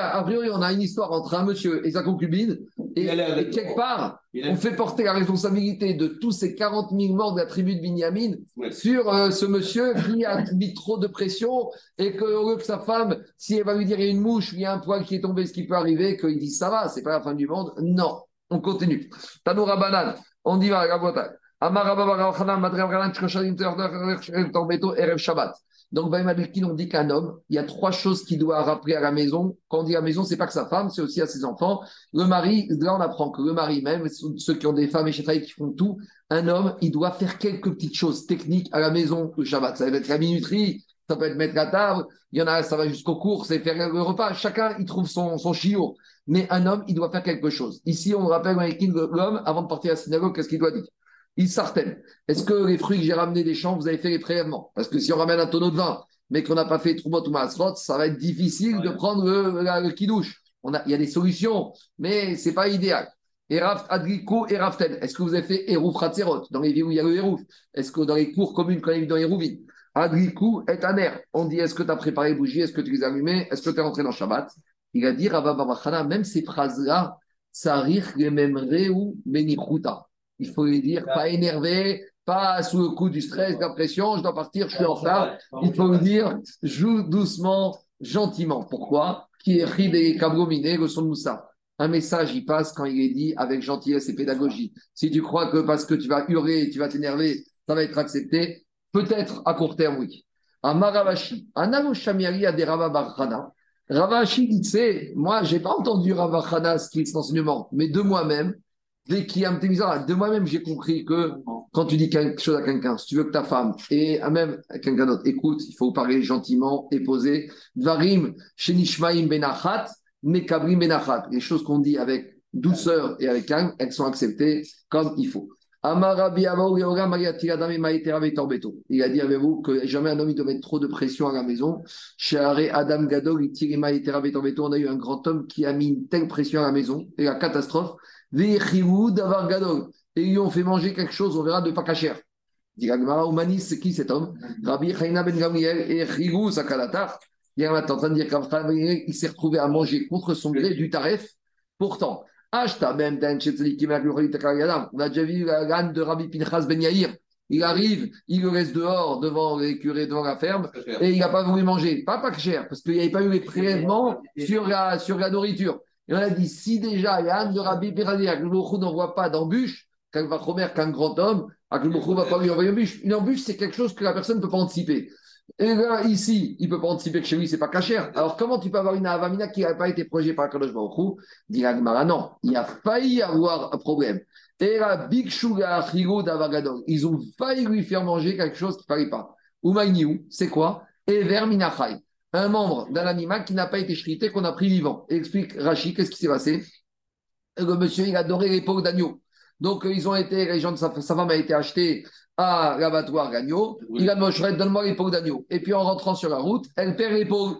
A priori, on a une histoire entre un monsieur et sa concubine, et, et quelque part, on fait porter la responsabilité de tous ces 40 000 morts de la tribu de Binyamin Ouais. sur euh, ce monsieur qui a mis trop de pression et que, au lieu que sa femme, si elle va lui dire il y a une mouche, il y a un poil qui est tombé, ce qui peut arriver, qu'il dise ça va, c'est pas la fin du monde. Non, on continue. Tanoura Banan, on y va, la boîte. Shabbat. Donc, on dit qu'un homme, il y a trois choses qu'il doit rappeler à la maison. Quand on dit à la maison, c'est pas que sa femme, c'est aussi à ses enfants. Le mari, là, on apprend que le mari même, ceux qui ont des femmes et chez qui font tout, un homme, il doit faire quelques petites choses techniques à la maison le Shabbat. Ça va être la minuterie, ça peut être mettre la table, il y en a, ça va jusqu'aux courses et faire le repas. Chacun, il trouve son, son. Mais un homme, il doit faire quelque chose. Ici, on rappelle l'homme, avant de partir à la synagogue, qu'est-ce qu'il doit dire? Il s'artène. Est-ce que les fruits que j'ai ramenés des champs, vous avez fait les prélèvements? Parce que si on ramène un tonneau de vin, mais qu'on n'a pas fait Troumot ou Maasrot, ça va être difficile de prendre le, la- le kidouche. On a, il y a des solutions, mais c'est pas idéal. Eraf Adriko et Raften. Est-ce que vous avez fait Erouf Ratzerot dans les villes où il y a le Erouf Est-ce que dans les cours communes qu'on a dans les Rouvines Adrikou est un air. On dit est-ce que tu as préparé les bougies? Est-ce que tu les as allumées? Est-ce que tu es rentré dans Shabbat? Il a dit Rabba même ces phrases-là, ça rire les mêmes ou benichuta. Il faut les dire, pas énervé, pas sous le coup du stress, de la pression, je dois partir, je suis en retard. Il faut le dire, joue doucement, gentiment. Pourquoi? Qui est ri des cabromine, le son de Moussa. Un message, il passe quand il est dit avec gentillesse et pédagogie. Si tu crois que parce que tu vas hurler, tu vas t'énerver, ça va être accepté, peut-être à court terme, oui. Un Maravashi, un Aloshamiari a des Ravabarkhana. Ravashi dit, tu sais, moi, j'ai pas entendu Ravakhana ce qui est cet enseignement, mais de moi-même, de moi-même, j'ai compris que quand tu dis quelque chose à quelqu'un, si tu veux que ta femme et même quelqu'un d'autre écoute, il faut parler gentiment et poser. Dvarim, shenishmaim benachat, mekabrim benachat. Les choses qu'on dit avec douceur et avec calme, elles sont acceptées comme il faut. Amarabi. Il a dit avec vous que jamais un homme ne doit mettre trop de pression à la maison? Chez Aré Adam Betorbeto, on a eu un grand homme qui a mis une telle pression à la maison, et la catastrophe. Davar Gadol. Et ils lui ont fait manger quelque chose, on verra, de pas cachère. Dit la Gemara, Oumanis, c'est qui cet homme? Rabbi Chaina Ben Gamriel et Chigou Sakalatar. Il est en train de dire qu'il s'est retrouvé à manger contre son gré du taref. Pourtant, Ben Takayadam. On a déjà vu la l'âne de Rabbi Pinchas Ben Yair. Il arrive, il le reste dehors devant les curés, devant la ferme, et il n'a pas voulu manger. Pas pas cher, parce qu'il n'y avait pas eu les prélèvements sur la, sur la nourriture. Et on a dit, si déjà l'âne de Rabbi Pinchas Ben n'envoie pas d'embûche, promettre qu'un grand homme, Akhlouchou ne va pas lui envoyer une embûche. Une embûche, c'est quelque chose que la personne ne peut pas anticiper. Et là, ici, il ne peut pas anticiper que chez lui, ce n'est pas cachère. Alors, comment tu peux avoir une avamina qui n'a pas été projetée par Kadosh Baruch Dit Agmara, non, il a failli avoir un problème. Et la Big Sugar Higo d'Avagadon, ils ont failli lui faire manger quelque chose qui ne fallait pas. Umayniou, c'est quoi? Ever Minachai, un membre d'un animal qui n'a pas été chrité, qu'on a pris vivant. Explique Rachid, qu'est-ce qui s'est passé? Le monsieur, il adorait l'épaule d'agneau. Donc, euh, ils ont été, les gens de sa, sa femme a été achetée à l'abattoir d'agneau. Il a dit, donne-moi l'épaule d'agneau. Et puis, en rentrant sur la route, elle perd l'épaule.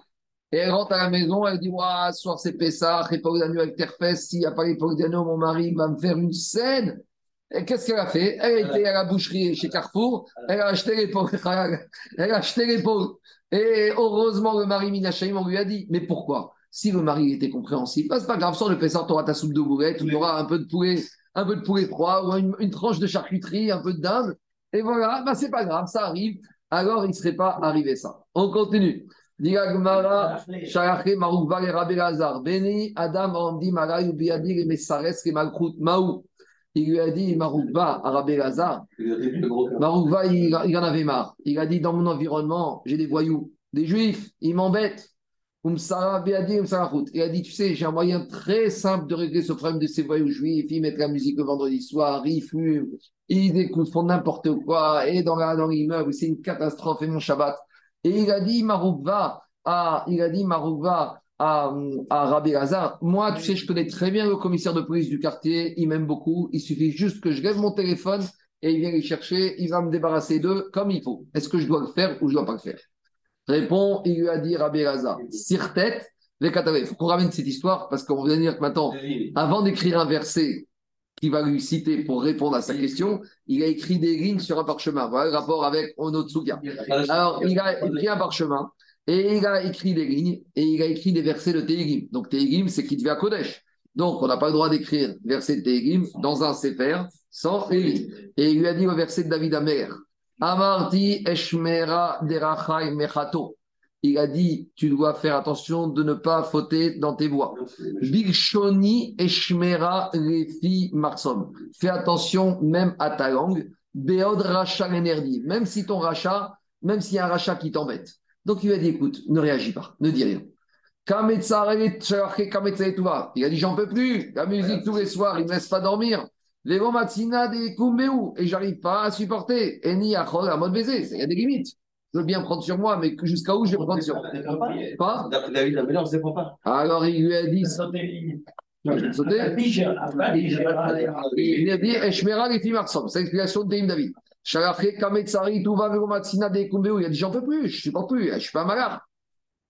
Et elle rentre à la maison, elle dit, Ouah, ce soir c'est Pessah, épaule d'agneau avec terre-fesse. S'il n'y a pas l'épaule d'agneau, mon mari va me faire une scène. Et qu'est-ce qu'elle a fait? Elle a été à la boucherie chez Carrefour, elle a acheté l'épaule. Elle a acheté l'épaule. Et heureusement, le mari Minachaim, on lui a dit, mais pourquoi? Si le mari était compréhensif, bah, c'est pas grave, sans le Pessah, tu auras ta soupe de bourrette, tu auras un peu de poulet un peu de poulet froid ou une, une tranche de charcuterie, un peu de dinde. Et voilà, bah, c'est pas grave, ça arrive. Alors, il ne serait pas arrivé ça. On continue. Beni Adam Andi Maou. Il lui a dit Marouva à Rabbi Lazar. Marouva, il, il en avait marre. Il a dit Dans mon environnement, j'ai des voyous, des juifs, ils m'embêtent. Il a dit Tu sais, j'ai un moyen très simple de régler ce problème de ces voyous juifs. Ils mettent la musique le vendredi soir, ils fument, ils écoutent, font n'importe quoi. Et dans la- dans l'immeuble, c'est une catastrophe. Et mon Shabbat. Et il a dit Marouva à, il a dit à, Rabbi Lazar, moi, tu sais, je connais très bien le commissaire de police du quartier, il m'aime beaucoup, il suffit juste que je lève mon téléphone et il vient les chercher, il va me débarrasser d'eux comme il faut. Est-ce que je dois le faire ou je ne dois pas le faire? Répond, il lui a dit Rabbi Lazar, tête, les Il faut qu'on ramène cette histoire parce qu'on va dire que maintenant, avant d'écrire un verset qui va lui citer pour répondre à sa question, il a écrit des lignes sur un parchemin. Voilà le rapport avec Onotsuka. Alors, il a écrit un parchemin et il a écrit des lignes et il a écrit des versets de Tehillim. Donc, Tehillim, c'est qui devait à Kodesh. Donc, on n'a pas le droit d'écrire verset de Tehillim dans un Sefer sans lignes. Et il lui a dit au verset de David Amer Amarti Eshmera Derachai Mechato. Il a dit Tu dois faire attention de ne pas fauter dans tes voies. Bilshoni Eshmera Refi Marsom. Fais attention même à ta langue. Beod Racha Enerdi. Même si ton rachat, même s'il y a un rachat qui t'embête. Donc il lui a dit écoute, ne réagis pas, ne dis rien. Il a dit j'en peux plus, la musique tous les soirs, il ne me laisse pas dormir. Les matina des kumbeu, et j'arrive pas à supporter. Et ni à à mode baiser, il y a des limites. Je veux bien prendre sur moi, mais jusqu'à où je vais prendre sur moi? Pas David Améler, on ne pas. Alors il lui a dit sauté. Il a dit Eshmera les filles Marsom. C'est l'explication de David David. Shalaché Kametsari Touva Vegomatsina de Kumbeu. Il a dit J'en peux plus, je ne supporte plus, je ne suis pas malade.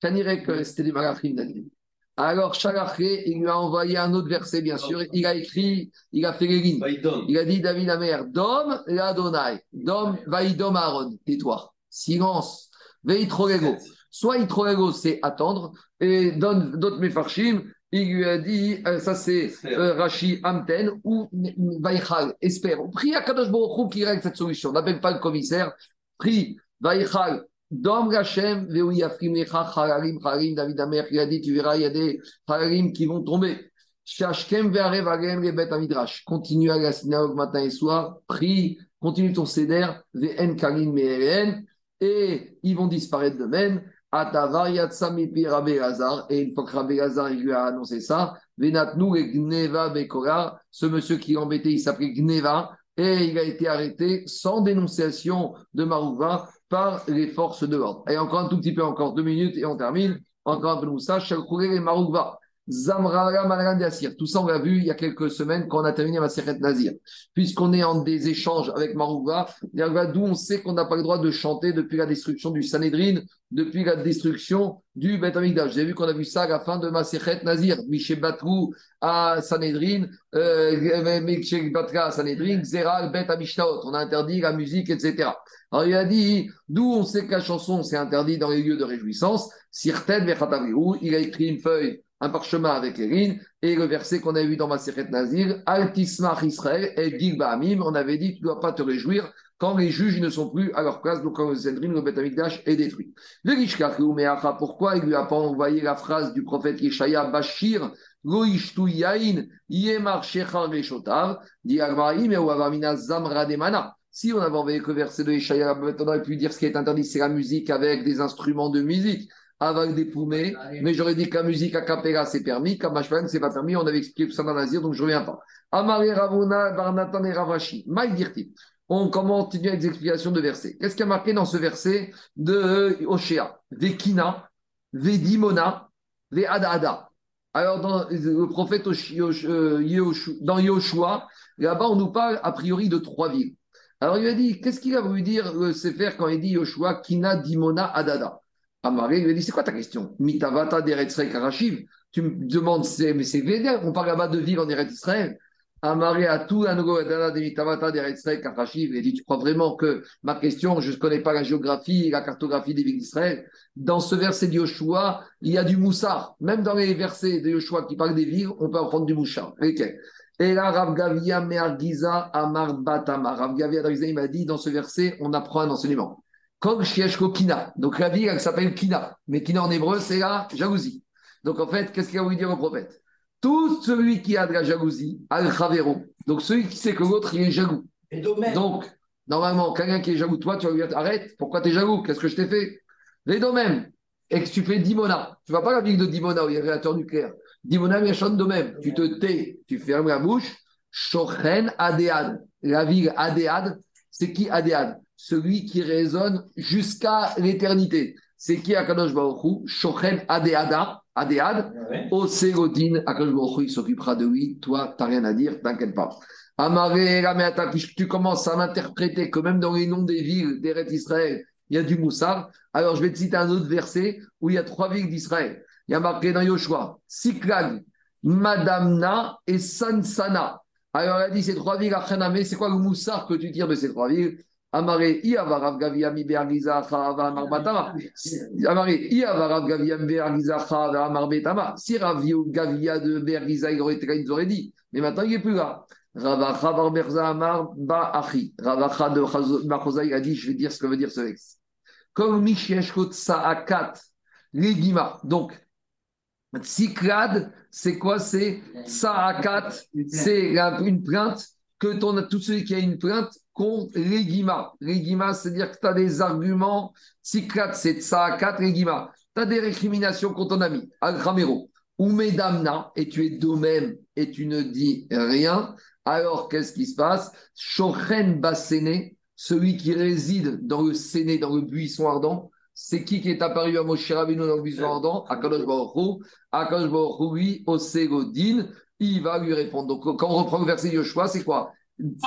Kanirek, que c'était des malachim David. Alors Shalaché, il lui a envoyé un autre verset, bien sûr. Il a écrit, il a fait les lignes. Il a dit David Amer Dom l'Adonai. Dom Vaidom Aaron. Tais-toi. Silence. Veitrolego. Soit Itrolego, c'est attendre. Et donne d'autres Mefarshim il lui a dit, euh, ça c'est euh, Rashi Amten ou Vaïchal, espère. Prie à Kadosh Baruch qui règle cette solution. On n'appelle pas le commissaire. Prie, Vaïchal, Dom Gachem, Veouyafrim Lecha, Halalim, Halalim, David Amer, il a dit, tu verras, il y a des Halalim qui vont tomber. Shashkem Ve'arev Alem, les bêtes Midrash. Continue à la synagogue matin et soir. Prie, continue ton seder, Ve'en Kalim Me'eren, et ils vont disparaître de même. Atava Yatsamipi Rabbi Lazar, et une fois que Rabbi Lazar il lui a annoncé ça, Venatnu et Gneva Bekora, ce monsieur qui l'embêtait, il s'appelait Gneva, et il a été arrêté sans dénonciation de Marouva par les forces de l'ordre. Et encore un tout petit peu, encore deux minutes, et on termine. Encore un peu de moussage, Shalkouré et Marouva. Zamrara. Tout ça, on l'a vu il y a quelques semaines quand on a terminé ma Seret Nazir. Puisqu'on est en des échanges avec Marouva, d'où on sait qu'on n'a pas le droit de chanter depuis la destruction du Sanhedrin, depuis la destruction du Beth Amikdash. Avez vu qu'on a vu ça à la fin de ma Seret Nazir. Miché Batrou à Sanhedrin, euh, Miché Batra à Sanhedrin, Zera, Beth Amishtaot. On a interdit la musique, etc. Alors il a dit, d'où on sait que la chanson c'est interdit dans les lieux de réjouissance, Vechataviou, il a écrit une feuille un parchemin avec les et le verset qu'on a vu dans ma Maseret Nazir, Altismach Israël, et Gilba Amim, on avait dit, tu ne dois pas te réjouir quand les juges ne sont plus à leur place, donc quand le Zendrin, le Beth est détruit. Le Gishkach pourquoi il lui a pas envoyé la phrase du prophète Yeshaya, Bashir, Loishtu Yain, Yemar Shechar Reshotav, dit Agmarim, et Ouavamina Zamra Demana. Si on avait envoyé que le verset de Yeshaya, on aurait pu dire ce qui est interdit, c'est la musique avec des instruments de musique avec des poumées, mais j'aurais dit la musique a cappella c'est permis, Kamashpan c'est pas permis, on avait expliqué tout ça dans l'Azir, donc je reviens pas. Amare Ravuna, Barnatan et Ravashi, Maïdirti. On continue avec les explications de versets. Qu'est-ce qui a marqué dans ce verset de Oshéa Vekina, Vedimona, Veadada. Alors, dans le prophète dans Yoshua, là-bas, on nous parle a priori de trois villes. Alors, il a dit, qu'est-ce qu'il a voulu dire le Sefer quand il dit Yoshua, Kina, Dimona, Adada? Amaré lui a dit C'est quoi ta question? Mitavata d'Eretzrei Karashiv. Tu me demandes, mais c'est vénère, on parle là-bas de ville en Eretz Israël. Amaré à tout Adana de Mitavata d'Eretzrei Karashiv. Il dit Tu crois vraiment que ma question, je ne connais pas la géographie et la cartographie des villes d'Israël Dans ce verset de Yoshua, il y a du moussard. Même dans les versets de Yoshua qui parlent des villes, on peut apprendre du moussard. Okay. Et là, Rav Gavia Me'argiza Amar Batama. Rav Gavia il m'a dit dans ce verset, on apprend un enseignement. Kog Shieshko Kina. Donc la ville, elle s'appelle Kina. Mais Kina en hébreu, c'est la jalousie. Donc en fait, qu'est-ce qu'il a voulu dire au prophète? Tout celui qui a de la jalousie, al Chavero. Donc celui qui sait que l'autre, il est jaloux. Et domaine. Donc, normalement, quelqu'un qui est jaloux, toi, tu vas lui dire Arrête, pourquoi tu es jaloux? Qu'est-ce que je t'ai fait? Les même. Et que tu fais Dimona. Tu ne vas pas la ville de Dimona où il y a un réacteur nucléaire. Dimona, Miachon de même. Tu te tais, tu fermes la bouche. Shochen Adéad. La ville Adéad, c'est qui Adéad Celui qui résonne jusqu'à l'éternité. C'est qui Akadosh Baruch Hu? Shochen Adéada. Adéad. Akadosh Baruch Hu, il s'occupera de lui. Toi, tu n'as rien à dire, t'inquiète pas. Amaré, puisque tu commences à m'interpréter que même dans les noms des villes d'Eret Israël, il y a du Moussar. Alors, je vais te citer un autre verset où il y a trois villes d'Israël. Il y a marqué dans Yoshua, Siklag, Madamna et Sansana. Alors, elle a dit ces trois villes à Hanamé, c'est quoi le Moussar que tu tires de ces trois villes? Amaré, Iavarav Gaviami Be'argiza Chava Amar Batama. Amaré, Iavarav Gaviam Be'argiza Chava Amar Betama. Si Ravio Gavia de Be'argiza, il aurait été aurait dit. Mais maintenant, il n'est plus là. Ravacha Bar Berza Amar Ba'achi. De Machosa, il a dit, je vais dire ce que veut dire ce texte. Comme Mishieshkot Sa'akat, Legima. Donc, Tsiklad, c'est quoi? C'est Sa'akat, c'est une plainte que ton, tout celui qui a une plainte contre Legima. Legima, c'est-à-dire que tu as des arguments. Tsiklad, c'est Sa'akat, Legima. Tu as des récriminations contre ton ami, Al-Khamero. Ou Medamna, et tu es d'eux-mêmes et tu ne dis rien. Alors, qu'est-ce qui se passe? Shochen Basséné, celui qui réside dans le séné, dans le buisson ardent, c'est qui qui est apparu à Moshe Rabbeinu dans le buisson ardent Akadosh Baruch. Akadosh Baruch Osegodin, il va lui répondre. Donc, quand on reprend le verset Yoshua, c'est quoi?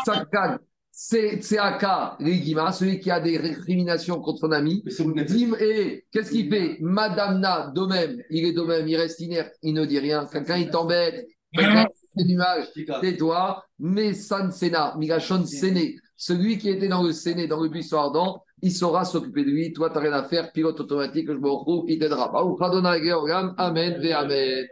Sakad, c'est Tseaka, Regima, celui qui a des récriminations contre son ami. Dim et qu'est-ce qu'il fait? Madame Na, de même, il est de même, il reste inerte, il ne dit rien. Quelqu'un, il t'embête, quelqu'un, mal, tais-toi. Mais San Sena, Migashon Séné, celui qui était dans le Séné, dans le buisson ardent, il saura s'occuper de lui. Toi, tu n'as rien à faire, pilote automatique, je me retrouve, il t'aidera. Amen, ve Amen.